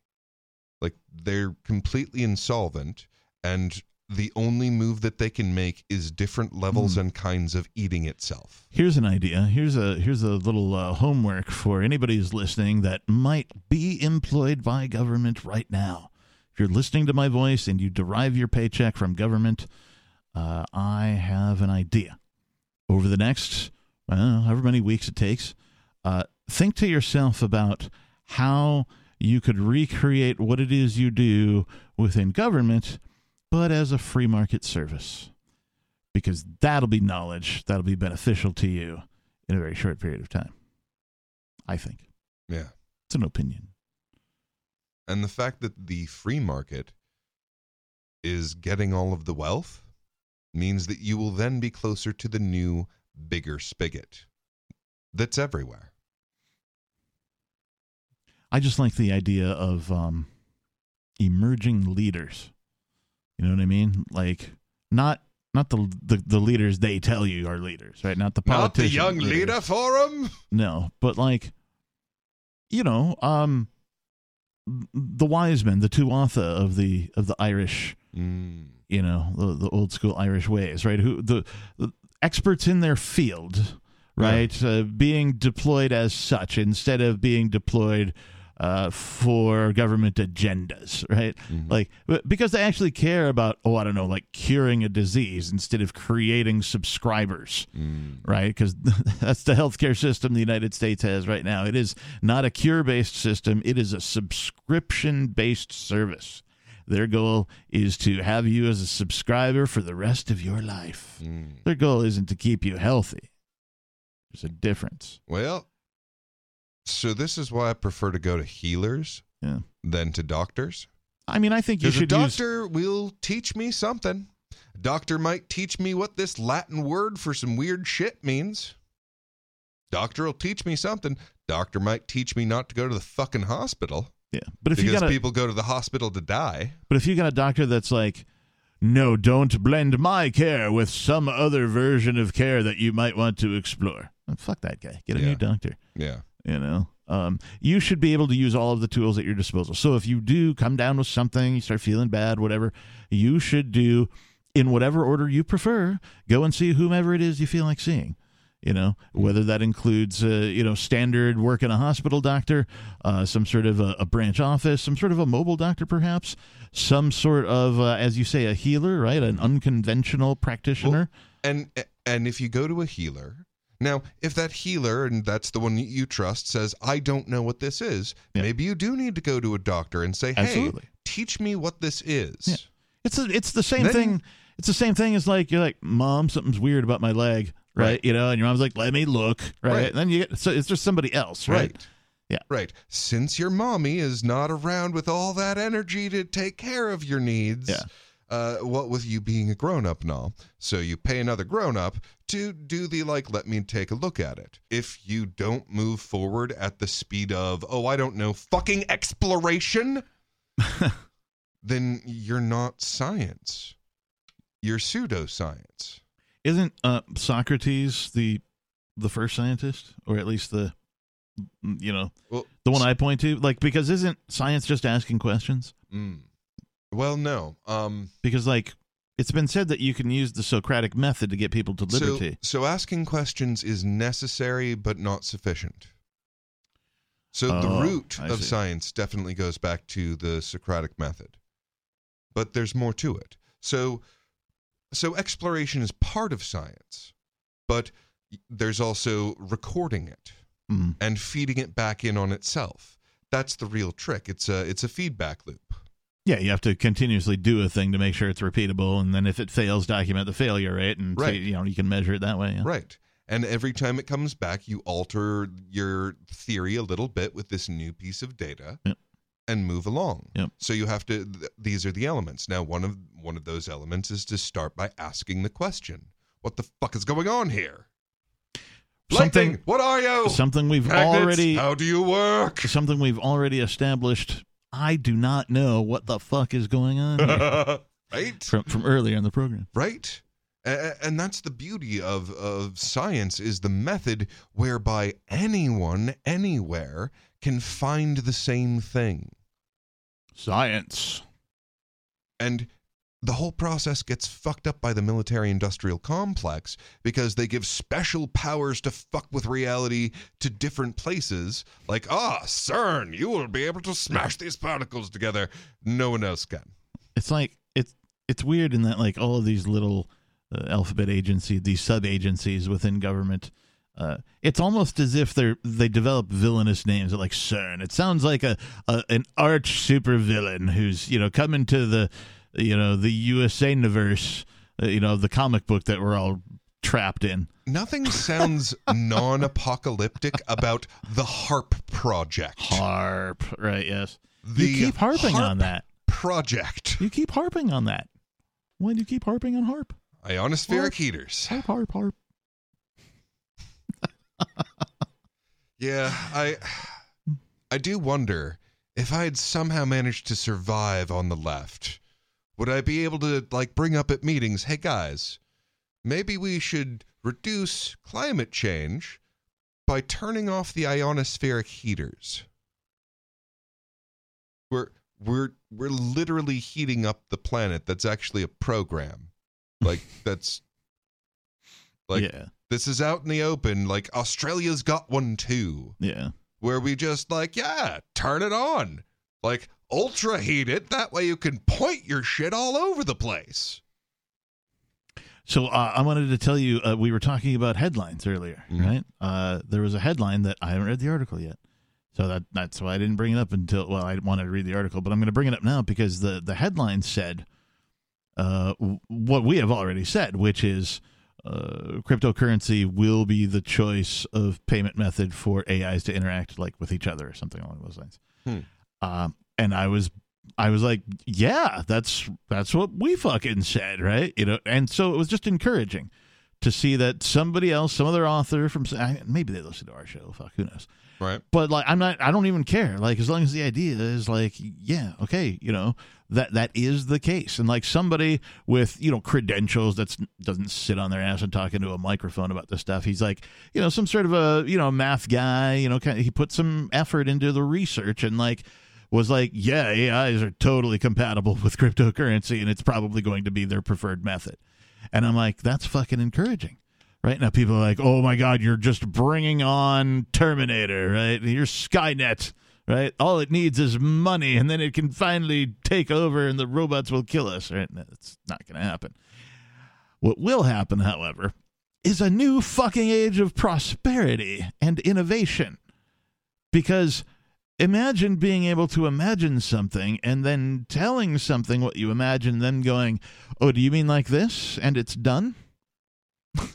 Like they're completely insolvent, and the only move that they can make is different levels and kinds of eating itself. Here's an idea. Here's a here's a little uh, homework for anybody who's listening that might be employed by government right now. If you're listening to my voice and you derive your paycheck from government, uh, I have an idea. Over the next, well, however many weeks it takes, uh, think to yourself about how you could recreate what it is you do within government, but as a free market service because that'll be knowledge that'll be beneficial to you in a very short period of time. I think Yeah. it's an opinion. And the fact that the free market is getting all of the wealth means that you will then be closer to the new, bigger spigot that's everywhere. I just like the idea of um, emerging leaders. You know what I mean? Like not not the, the the leaders they tell you are leaders, right? Not the politicians. Not the. Young Leader Forum. No, but like, you know, um, the wise men, the tuatha of the of the Irish Mm. you know the, the old school Irish ways, right? Who the, the experts in their field right? Uh, being deployed as such instead of being deployed uh, for government agendas, right? Mhm. Like because they actually care about, oh, I don't know, like curing a disease instead of creating subscribers, Mm. right? Because that's the healthcare system the United States has right now. It is not a cure-based system; it is a subscription-based service. Their goal is to have you as a subscriber for the rest of your life. Mm. Their goal isn't to keep you healthy. There's a difference. Well, so this is why I prefer to go to healers Yeah. than to doctors. I mean, I think you Because a should use. doctor will teach me something. A doctor might teach me what this Latin word for some weird shit means. Doctor will teach me something. Doctor might teach me not to go to the fucking hospital Yeah, but if you got people go to the hospital to die. but if you got a doctor that's like, no, don't blend my care with some other version of care that you might want to explore. Fuck that guy. Get a Yeah. new doctor. Yeah. You know, um, you should be able to use all of the tools at your disposal. So if you do come down with something, you start feeling bad, whatever, you should do in whatever order you prefer. Go and see whomever it is you feel like seeing. You know, whether that includes, uh, you know, standard work in a hospital doctor, uh, some sort of a, a branch office, some sort of a mobile doctor, perhaps, some sort of, uh, as you say, a healer, right? An unconventional practitioner. And and if you go to a healer, now if that healer and that's the one you- you trust says, "I don't know what this is," Yeah. maybe you do need to go to a doctor and say, "Hey, Absolutely. teach me what this is." Yeah. It's a, it's the same Then- thing. It's the same thing as like you're like, mom, something's weird about my leg, right? Right. You know, and your mom's like, let me look, right? Right. And then you get so it's just somebody else, right? Right. Yeah. Right. Since your mommy is not around with all that energy to take care of your needs. Yeah. Uh, what with you being a grown up and all. So you pay another grown up to do the like, let me take a look at it. If you don't move forward at the speed of, oh, I don't know, fucking exploration, then you're not science. You're pseudoscience. Isn't uh, Socrates the the first scientist, or at least the you know Well, the one I point to? Like because isn't science just asking questions? mm. Well, no. Um, Because like it's been said that you can use the Socratic method to get people to liberty. So, so asking questions is necessary but not sufficient. So the Oh, root I of see. science definitely goes back to the Socratic method. But there's more to it. So so exploration is part of science, but there's also recording it Mm. and feeding it back in on itself. That's the real trick. It's a it's a feedback loop. Yeah, you have to continuously do a thing to make sure it's repeatable, and then if it fails, document the failure rate, and Right. you know you can measure it that way. Yeah. Right. And every time it comes back, you alter your theory a little bit with this new piece of data Yep. and move along. Yep. So you have to th- these are the elements. Now one of one of those elements is to start by asking the question. What the fuck is going on here? Something- Lightning, what are you? Something we've Magnets, already How do you work? something we've already established. I do not know what the fuck is going on right? from from earlier in the program. right and that's the beauty of of science is the method whereby anyone anywhere can find the same thing Science. and the whole process gets fucked up by the military industrial complex because they give special powers to fuck with reality to different places like ah CERN you will be able to smash these particles together no one else can It's like it's it's weird in that like all of these little uh, alphabet agencies, these sub agencies within government. Uh, it's almost as if they're they develop villainous names like CERN. It sounds like a, a an arch super villain who's you know coming to the you know the USA universe, uh, you know the comic book that we're all trapped in. Nothing sounds non apocalyptic about the HAARP project. Harp, right? Yes. The you keep harping HAARP on that. project. You keep harping on that. Why do you keep harping on harp? Ionospheric Harp. heaters. Harp, harp, harp. Yeah, I I do wonder if I had somehow managed to survive on the left, would I be able to like bring up at meetings, "Hey guys, maybe we should reduce climate change by turning off the ionospheric heaters." We're we're we're literally heating up the planet. That's actually a program. Like that's like yeah. This is out in the open. Like Australia's got one too, Yeah. where we just like, yeah, turn it on. Like ultra heat it. That way you can point your shit all over the place. So uh, I wanted to tell you, uh, we were talking about headlines earlier, Mhm. right? Uh, there was a headline that I haven't read the article yet, so that that's why I didn't bring it up until well, I wanted to read the article, but I'm going to bring it up now because the the headline said uh, what we have already said, which is uh, cryptocurrency will be the choice of payment method for AIs to interact like with each other or something along those lines. Hmm. Um, and I was I was like, yeah, that's that's what we fucking said, right? You know, and so it was just encouraging to see that somebody else, some other author from maybe they listen to our show, fuck, who knows? Right. But like, I'm not, I don't even care. Like, as long as the idea is like, yeah, okay, you know, that that is the case, and like somebody with you know credentials that doesn't sit on their ass and talk into a microphone about this stuff. He's like, you know, some sort of a you know math guy. You know, kind of, he put some effort into the research and like was like, yeah, AIs are totally compatible with cryptocurrency, and it's probably going to be their preferred method. And I'm like, that's fucking encouraging. Right now, people are like, "Oh my God, you're just bringing on Terminator, right? You're Skynet, right? All it needs is money, and then it can finally take over, and the robots will kill us." Right? That's not going to happen. What will happen, however, is a new fucking age of prosperity and innovation, because imagine being able to imagine something and then telling something what you imagine, then going, "Oh, do you mean like this?" and it's done.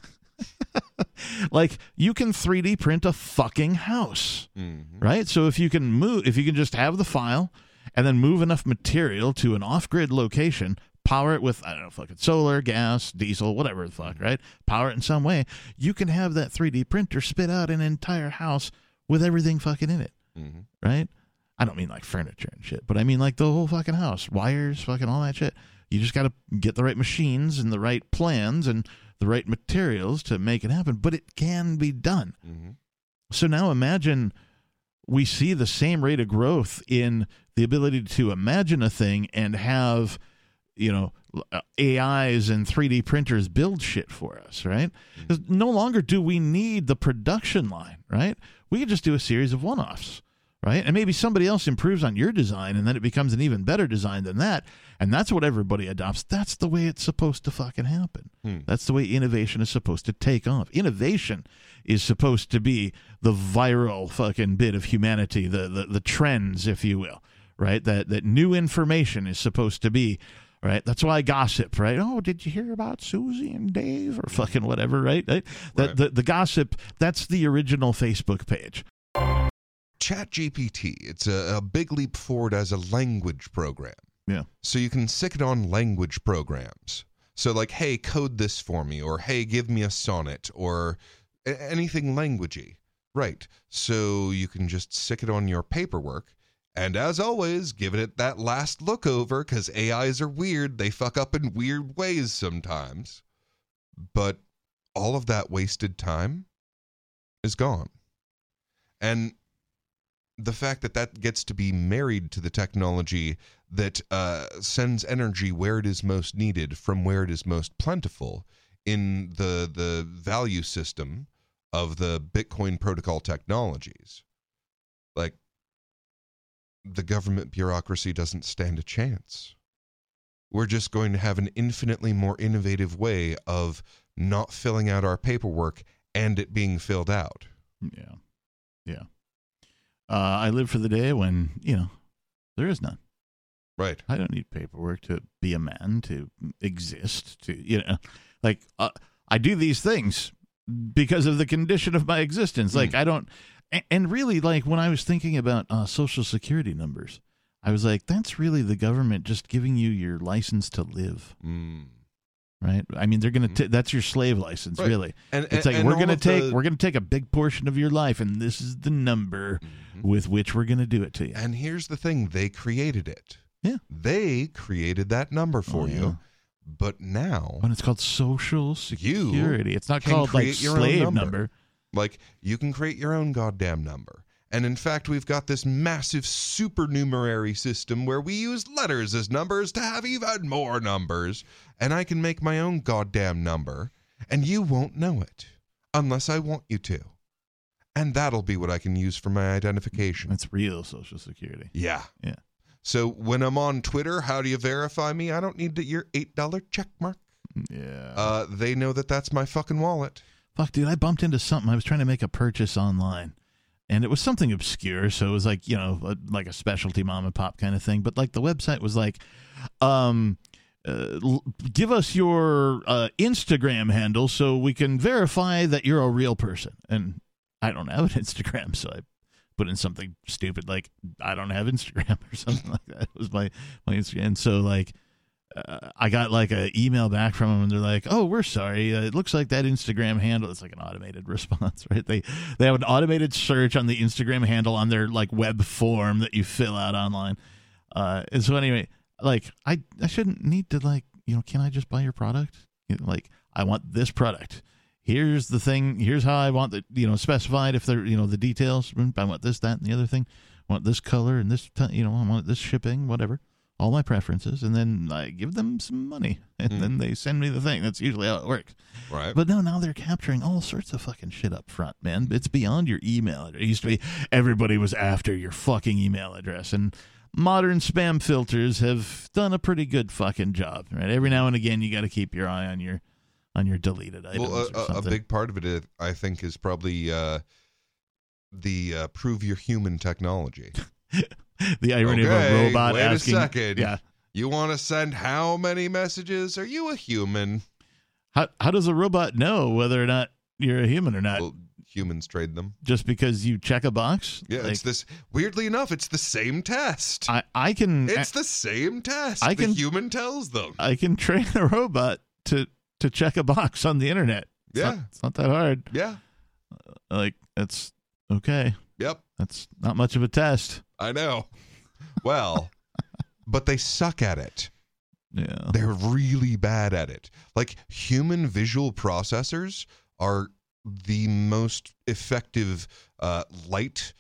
like you can 3D print a fucking house, Mm-hmm. right? So if you can move, if you can just have the file and then move enough material to an off-grid location, power it with I don't know, fucking solar, gas, diesel, whatever the fuck, right? Power it in some way, you can have that 3D printer spit out an entire house with everything fucking in it, Mm-hmm. right? I don't mean like furniture and shit, but I mean like the whole fucking house, wires, fucking all that shit. You just got to get the right machines and the right plans and the right materials to make it happen, but it can be done. Mm-hmm. So now imagine we see the same rate of growth in the ability to imagine a thing and have, you know, AIs and 3D printers build shit for us, right? 'Cause no longer do we need the production line, right? We can just do a series of one offs, right? And maybe somebody else improves on your design and then it becomes an even better design than that. And that's what everybody adopts. That's the way it's supposed to fucking happen. Hmm. That's the way innovation is supposed to take off. Innovation is supposed to be the viral fucking bit of humanity, the the, the trends, if you will, right? That that new information is supposed to be right. That's why I gossip, right? Oh, did you hear about Susie and Dave or fucking whatever, right? right? That Right. the the gossip that's the original Facebook page. ChatGPT, it's a, a big leap forward as a language program. Yeah. So you can stick it on language programs. So, like, hey, code this for me, or hey, give me a sonnet, or anything languagey. Right. So you can just stick it on your paperwork. And as always, give it that last look over because AIs are weird. They fuck up in weird ways sometimes. But all of that wasted time is gone. And the fact that that gets to be married to the technology that uh, sends energy where it is most needed from where it is most plentiful in the the value system of the Bitcoin protocol technologies. Like the government bureaucracy doesn't stand a chance. We're just going to have an infinitely more innovative way of not filling out our paperwork and it being filled out. Yeah. Yeah. Uh, I live for the day when, you know, there is none. Right. I don't need paperwork to be a man, to exist, to, you know, like, uh, I do these things because of the condition of my existence. Like, I don't, and, and really, like, when I was thinking about uh, social security numbers, I was like, that's really the government just giving you your license to live, Mm. Right? I mean, they're going to, that's your slave license, Right. really. And It's and- like and we're gonna take the- we're gonna take a big portion of your life, and this is the number Mhm. with which we're gonna do it to you. And here's the thing: they created it. Yeah. They created that number for Oh, you, yeah. but now, When it's called Social Security, it's not called like slave number. number. like, you can create your own goddamn number. And in fact, we've got this massive supernumerary system where we use letters as numbers to have even more numbers. And I can make my own goddamn number, and you won't know it. unless I want you to. And that'll be what I can use for my identification. That's real Social Security. Yeah. Yeah. So when I'm on Twitter, how do you verify me? I don't need the, your $8 check mark. Yeah. Uh, they know that that's my fucking wallet. Fuck, dude, I bumped into something. I was trying to make a purchase online, and it was something obscure. So it was like you know, like a specialty mom and pop kind of thing. But like the website was like, um, uh, give us your uh, Instagram handle so we can verify that you're a real person. And I don't have an Instagram, so I put in something stupid like I don't have Instagram or something like that. It was my my Instagram. And so like uh, I got like an email back from them, and they're like, "Oh, we're sorry. Uh, it looks like that Instagram handle. It's like an automated response, right? They they have an automated search on the Instagram handle on their like web form that you fill out online. Uh, and so anyway, like I I shouldn't need to like you know, can I just buy your product? You know, like I want this product. Here's the thing. Here's how I want the you know specified if they're you know the details. I want this, that, and the other thing. I want this color and this ti- you know I want this shipping, whatever all my preferences and then I give them some money and Mm. then they send me the thing. That's usually how it works. Right. But no, now they're capturing all sorts of fucking shit up front, man. It's beyond your email address. It used to be everybody was after your fucking email address and modern spam filters have done a pretty good fucking job, right? Every now and again you got to keep your eye on your on your deleted items well, or a- a, a big part of it, I think, is probably uh, the uh, prove your human technology. the irony of a robot wait a asking second. Yeah. You want to send how many messages? Are you a human? How how does a robot know whether or not you're a human or not? Well, humans trade them. just because you check a box? Yeah, Like, it's this. Weirdly enough, it's the same test. I, I can it's the same test. I the can- human tells them. I can train a robot to to check a box on the internet. It's Yeah. not, it's not that hard. Yeah. Uh, like it's okay. Yep. That's not much of a test. I know. Well, but they suck at it. Yeah. They're really bad at it. Like human visual processors are the most effective uh, light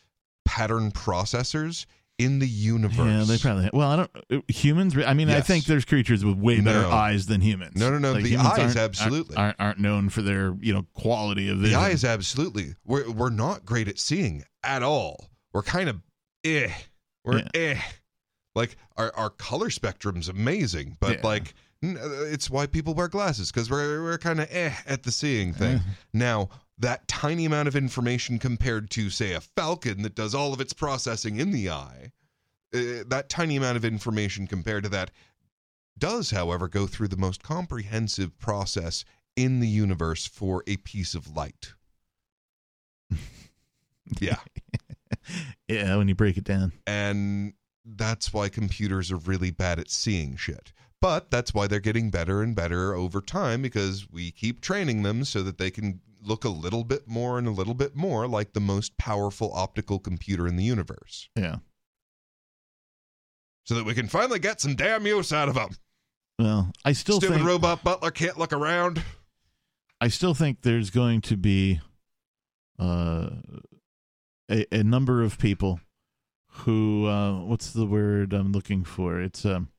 pattern processors in the universe. Yeah, they probably. Well, I don't. Humans. I mean, I think there's creatures with way better No. eyes than humans. No, no, no, the eyes, aren't- absolutely. aren't, aren't known for their you know quality of The eyes, absolutely. We're we're not great at seeing at all. We're kind of eh. We're Yeah. eh. Like our our color spectrum's amazing, but Yeah. like uh, it's why people wear glasses because we're we're kind of eh at the seeing thing. Now that tiny amount of information compared to say a falcon that does all of its processing in the eye, uh, that tiny amount of information compared to that does, however, go through the most comprehensive process in the universe for a piece of light. Yeah. yeah, when you break it down. And that's why computers are really bad at seeing shit. But that's why they're getting better and better over time because we keep training them so that they can look a little bit more and a little bit more like the most powerful optical computer in the universe. Yeah. So that we can finally get some damn use out of them. Well, I still Stupid think robot butler can't look around. I still think there's going to be uh, a, a number of people who uh, what's the word I'm looking for? It's um,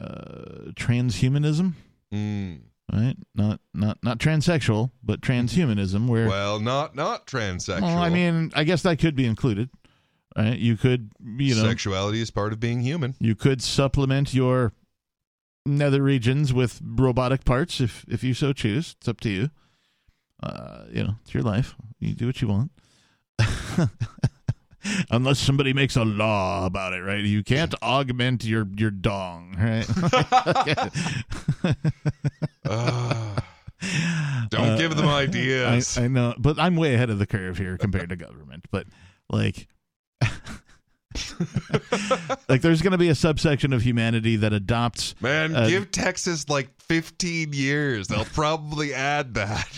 uh, transhumanism, Mm. right? Not not not transsexual, but transhumanism. Where Well, not not transsexual. well, I mean, I guess that could be included, right? You could you know sexuality is part of being human. you could supplement your nether regions with robotic parts if if you so choose. It's up to you. Uh, you know, it's your life. You do what you want. Unless somebody makes a law about it, right? You can't augment your your dong, right? Ugh. Don't Uh, give them ideas. I, I know, but I'm way ahead of the curve here compared to government. But like, like there's going to be a subsection of humanity that adopts Man, Uh, give Texas like 15 years. They'll probably add that.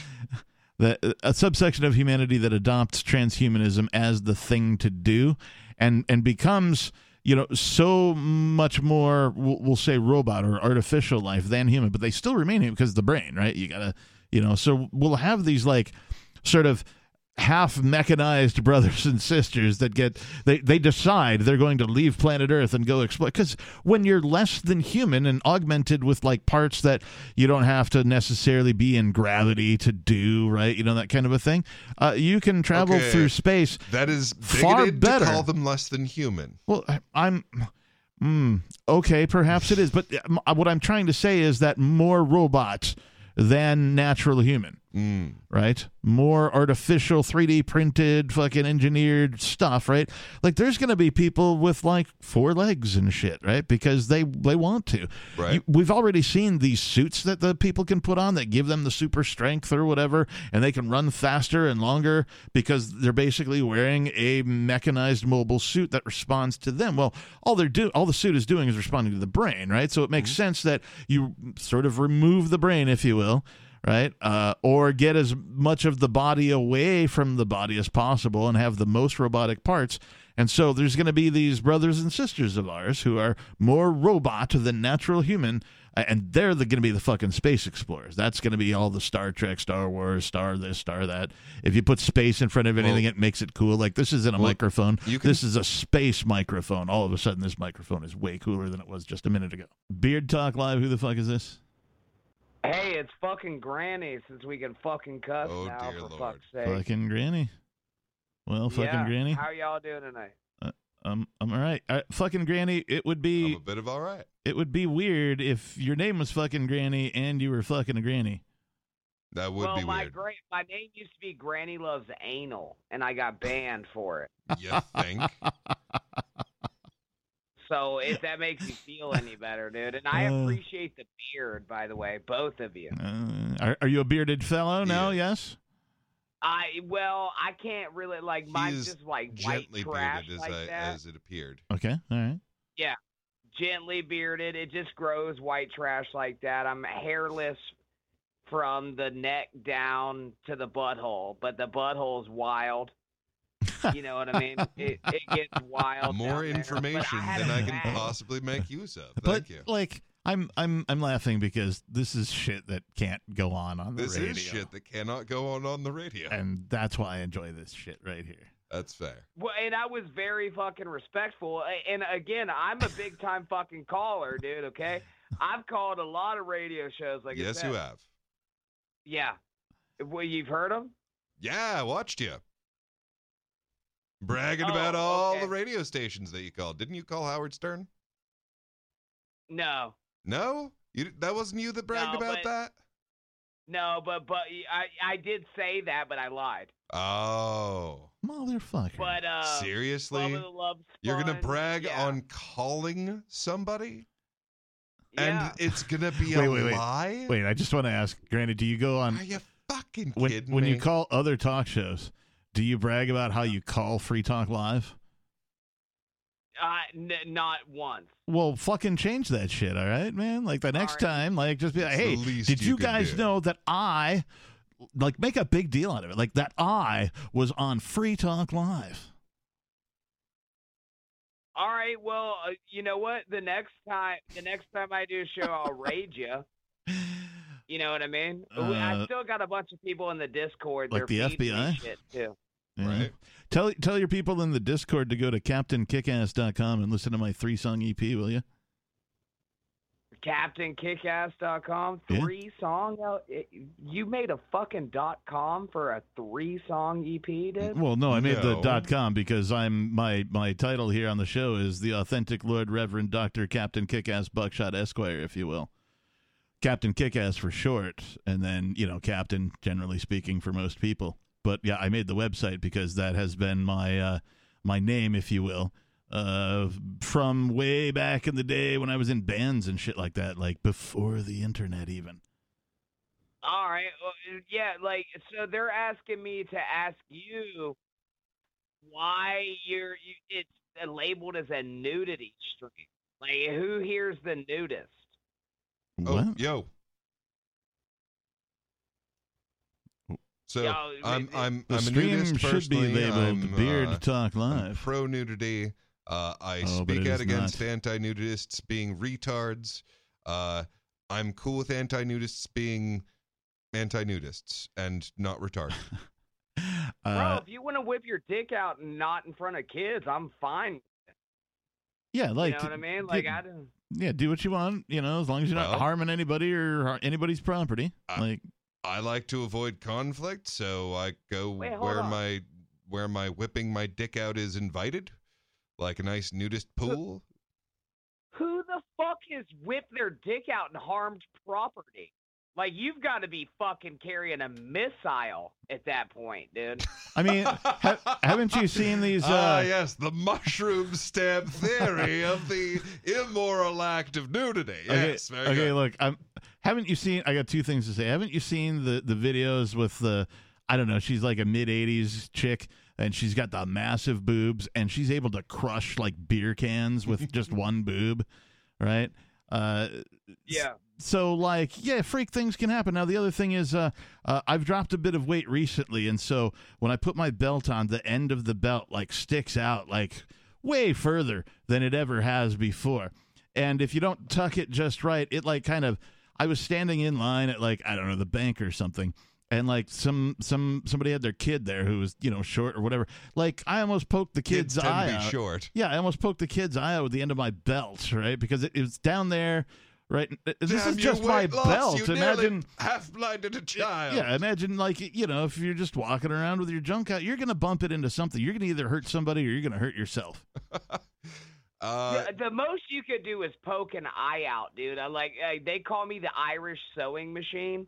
The a subsection of humanity that adopts transhumanism as the thing to do and and becomes you know so much more we'll, say robot or artificial life than human but they still remain human because the brain right? You gotta you know so we'll have these like sort of half mechanized brothers and sisters that get they they decide they're going to leave planet Earth and go explore because when you're less than human and augmented with like parts that you don't have to necessarily be in gravity to do right you know that kind of a thing uh, you can travel Okay. through space That is Far better. to call them less than human. well I'm mm, okay perhaps it is but uh, what I'm trying to say is that more robots than natural human Mm. right? More artificial 3D printed fucking engineered stuff, right? Like there's going to be people with like four legs and shit, right? Because they they want to. Right. You- we've already seen these suits that the people can put on that give them the super strength or whatever and they can run faster and longer because they're basically wearing a mechanized mobile suit that responds to them. Well, all they're do all the suit is doing is responding to the brain, right? So it makes sense that you sort of remove the brain if you will right? Uh, or get as much of the body away from the body as possible and have the most robotic parts. And so there's going to be these brothers and sisters of ours who are more robot than natural human. And they're going to be the fucking space explorers. That's going to be all the Star Trek, Star Wars, Star this, Star that. If you put space in front of anything, Well- it makes it cool. Like this isn't a Well, microphone. you can- This is a space microphone. All of a sudden, this microphone is way cooler than it was just a minute ago. Beard Talk Live. Who the fuck is this? Hey, it's fucking Granny since we can fucking cuss Oh, now, dear for Lord. fuck's sake. Fucking Granny. Well, fucking yeah. Granny. How y'all doing tonight? Um, I'm all right. Uh, fucking Granny. It would I'm be a bit of all right. it would be weird if your name was fucking Granny and you were fucking a Granny. That would well, be my weird. gra- my name used to be Granny Loves Anal, and I got banned for it. You think? So if that makes you feel any better, dude, and I Uh. appreciate the beard, by the way, both of you. Uh, are, are you a bearded fellow now? He Yes. I well, I can't really like mine's just like white Gently trash bearded as, like I, that. as it appeared. Okay. All right. Yeah, gently bearded. It just grows white trash like that. I'm hairless from the neck down to the butthole, but the butthole's wild. You know what I mean? It, it gets wild. More down there. But information than I can bag. possibly make use of. but Thank you. like, I'm I'm I'm laughing because this is shit that can't go on on the This radio. is shit that cannot go on on the radio. and that's why I enjoy this shit right here. That's fair. Well, and I was very fucking respectful. And again, I'm a big time fucking caller, dude. Okay, I've called a lot of radio shows. Like yes, said. you have. Yeah. Well, you've heard them? Yeah, I watched you. Bragging Oh, about all okay. the radio stations that you called. Didn't you call Howard Stern? No. No? You, that wasn't you that bragged No, about but- that? No, but but I I did say that, but I lied. Oh. Motherfucker. But uh, Seriously? Bubba Love You're going to brag yeah. on calling somebody? yeah. And it's going to be Wait, a wait, wait. lie? Wait, I just want to ask, Granny, do you go on Are you fucking when kidding when me? you call other talk shows? Do you brag about how you call Free Talk Live? uh, n- not once. Well, fucking change that shit, all right, man? Like the next right. time, like just be like, It's hey, least did you you guys do." know that I, like, make a big deal out of it? Like that I was on Free Talk Live. All right, well, uh, you know what? The next time, the next time I do a show, I'll raid you. You know what I mean? We- I Uh, still got a bunch of people in the Discord. like the FBI? shit too. Yeah. Right. Tell tell your people in the Discord to go to CaptainKickass.com and listen to my three song EP, will you? CaptainKickass.com, Yeah. three song. You made a fucking dot com for a three song EP, dude. Well, no, I made the dot com because I'm my my title here on the show is the authentic Lord Reverend Doctor Captain Kickass Buckshot Esquire, if you will. Captain Kickass for short, and then you know Captain, generally speaking, for most people. But yeah, I made the website because that has been my uh, my name, if you will, uh, from way back in the day when I was in bands and shit like that, like before the internet even. All right. Well, uh, yeah, like so they're asking me to ask you why you're you, it's labeled as a nudity stream. Like who hears the nudist? Oh, yo. So Yo, I'm I'm The I'm a stream nudist should be personally. labeled I'm, Beard uh, Talk I'm Live. pro nudity. Uh, I Oh, speak out against anti nudists being retards. Uh, I'm cool with anti nudists being anti nudists and not retarded. Bro, Uh, if you want to whip your dick out and not in front of kids, I'm fine. yeah, like you know what I mean? Like I don't. Yeah, do what you want, you know, as long as you're not harming anybody or har- anybody's property. I- like I like to avoid conflict, so I go Wait, where on. my where my whipping my dick out is invited, like a nice nudist pool. Who the fuck has whipped their dick out and harmed property? Like you've got to be fucking carrying a missile at that point, dude. I mean, ha- haven't you seen these? Ah, Uh, yes, the mushroom stab theory of the immoral act of nudity. Okay, Yes, very okay. good. Look, I'm. Haven't you seen? I got two things to say. Haven't you seen the the videos with the? I don't know. She's like a mid '80s chick, and she's got the massive boobs, and she's able to crush like beer cans with just one boob, right? Uh, Yeah. so like yeah freak things can happen now the other thing is uh, uh i've dropped a bit of weight recently and so when i put my belt on the end of the belt like sticks out like way further than it ever has before and if you don't tuck it just right it like kind of i was standing in line at like i don't know the bank or something and like some some somebody had their kid there who was you know short or whatever like i almost poked the Kids kid's eye to be out short. yeah, I almost poked the kid's eye out with the end of my belt, right? Because it, it was down there, right? This Damn is just my weight loss, belt. You Imagine, half blinded a child. yeah, imagine like you know, if you're just walking around with your junk out, you're gonna bump it into something. You're gonna either hurt somebody or you're gonna hurt yourself. Uh, the, the most you could do is poke an eye out, dude. I like uh, they call me the Irish sewing machine.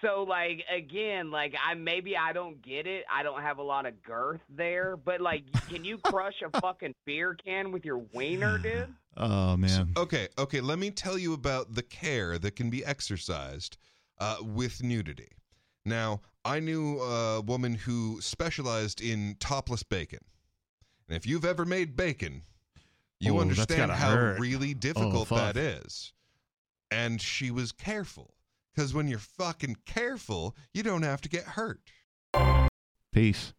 So like again, like I maybe I don't get it. I don't have a lot of girth there, but like, can you crush a fucking beer can with your wiener, dude? Oh man, Okay, okay, let me tell you about the care that can be exercised uh, with nudity. Now, I knew a woman who specialized in topless bacon. And if you've ever made bacon, you Oh, understand how hurt. Oh, really difficult fuck. that is. And she was careful. Because when you're fucking careful, you don't have to get hurt. peace.